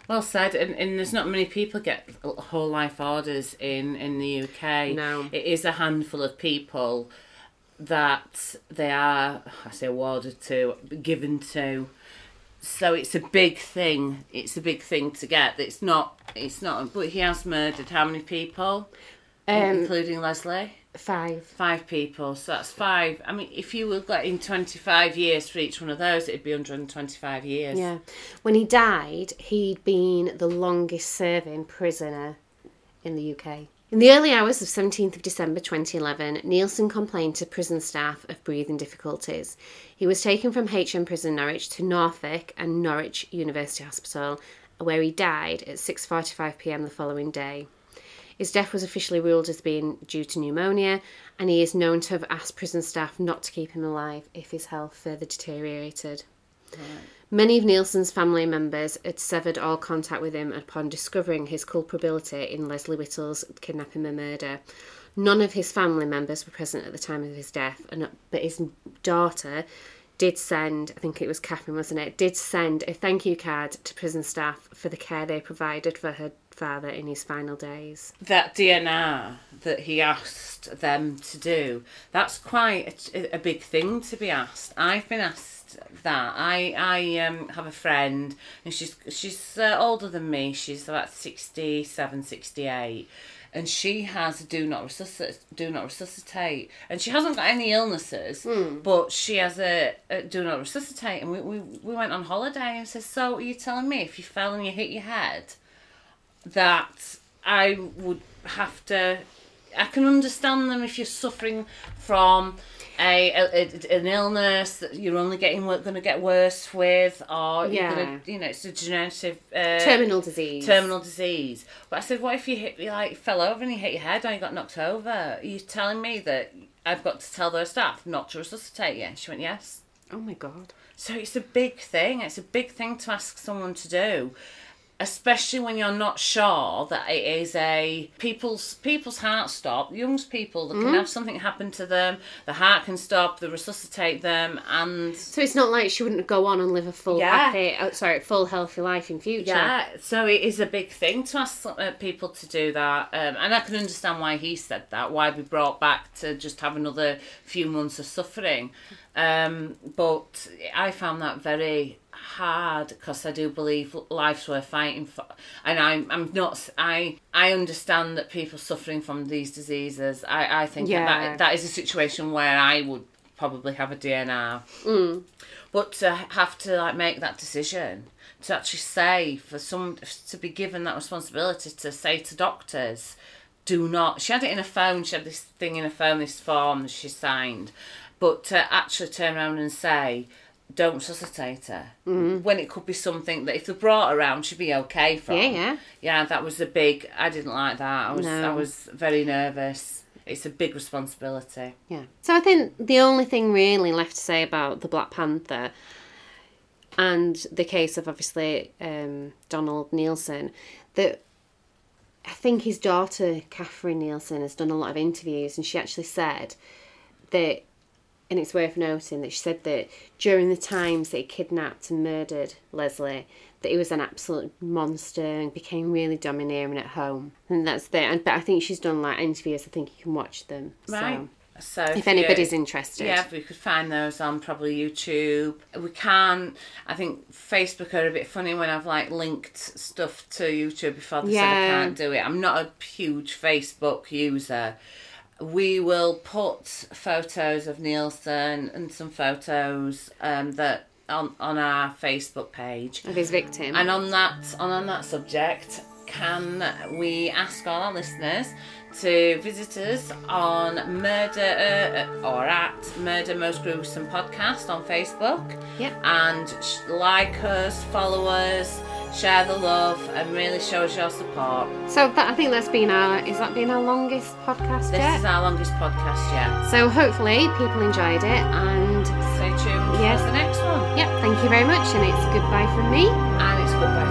Well said, and, and there's not many people get whole life orders in in the UK. No. it is a handful of people that they are, I say, awarded to, given to. so it's a big thing. It's a big thing to get. It's not. It's not. But he has murdered how many people, Um, including Lesley? Five. Five people. So that's five. I mean, if you were getting twenty-five years for each one of those, it'd be hundred and twenty-five years. Yeah. When he died, he'd been the longest serving prisoner in the UK. In the early hours of 17th of December 2011, Neilson complained to prison staff of breathing difficulties. He was taken from HM Prison Norwich to Norfolk and Norwich University Hospital, where he died at 6:45 p.m. the following day. His death was officially ruled as being due to pneumonia, and he is known to have asked prison staff not to keep him alive if his health further deteriorated. Many of Neilson's family members had severed all contact with him upon discovering his culpability in Lesley Whittle's kidnapping and murder. None of his family members were present at the time of his death, and uh, but his daughter did send, I think it was Catherine, wasn't it? Did send a thank you card to prison staff for the care they provided for her father in his final days. That DNR that he asked them to do, that's quite a, a big thing to be asked. I've been asked that. I I um, have a friend, and she's she's uh, older than me. She's about 67, 68. And she has a do not resuscitate, do not resuscitate, and she hasn't got any illnesses, but she has a, a do not resuscitate. And we, we we went on holiday and says, so are you telling me if you fell and you hit your head, that I would have to. I can understand them if you're suffering from a, a, an illness that you're only getting going to get worse with, or Yeah. gonna, you know, it's a degenerative uh, Terminal disease. terminal disease. But I said, what if you hit you like fell over and you hit your head or you got knocked over? Are you telling me that I've got to tell their staff not to resuscitate you? She went, yes. Oh my god. So it's a big thing. It's a big thing to ask someone to do, especially when you're not sure that it is a people's people's heart stop. Young people that can have something happen to them, the heart can stop, they resuscitate them, and So it's not like she wouldn't go on and live a full Yeah. happy, oh, sorry, full healthy life in future. yeah. So it is a big thing to ask uh, people to do that, um, and I can understand why he said that. Why be brought back to just have another few months of suffering, um, but I found that very hard because I do believe life's worth fighting for, and I'm I'm not I I understand that people suffering from these diseases. I I think that, Yeah. that that is a situation where I would probably have a DNR, mm. but to have to like make that decision to actually say for some to be given that responsibility to say to doctors do not she had it in a phone she had this thing in a phone this form that she signed but to actually turn around and say don't resuscitate her. When it could be something that if they brought her around she'd be okay from. Yeah, yeah. yeah that was a big i didn't like that. I was i was very nervous. It's a big responsibility. Yeah. So I think the only thing really left to say about the Black Panther and the case of obviously um, Donald Neilson, that I think his daughter Catherine Neilson has done a lot of interviews, and she actually said that, and it's worth noting that she said that during the times that he kidnapped and murdered Lesley, that he was an absolute monster and became really domineering at home, and that's there. And but I think she's done like interviews. I think you can watch them. right So so if you- anybody's interested. Yeah, we could find those on probably YouTube. We can. I think Facebook are a bit funny when I've like linked stuff to YouTube before they said I can't do it. I'm not a huge Facebook user. We will put photos of Neilson and some photos um, that on on our Facebook page. of his victim. And on that on, on that subject, can we ask all our listeners to visit us on Murder uh, or at Murder Most Gruesome Podcast on Facebook? Yep. And sh- like us, follow us, share the love, and really show us your support. so that, I think that's been our is that been our longest podcast This yet? is our longest podcast yet. so hopefully people enjoyed it and Stay tuned Yes. for the next one. yep, thank you very much and it's goodbye from me. And it's goodbye.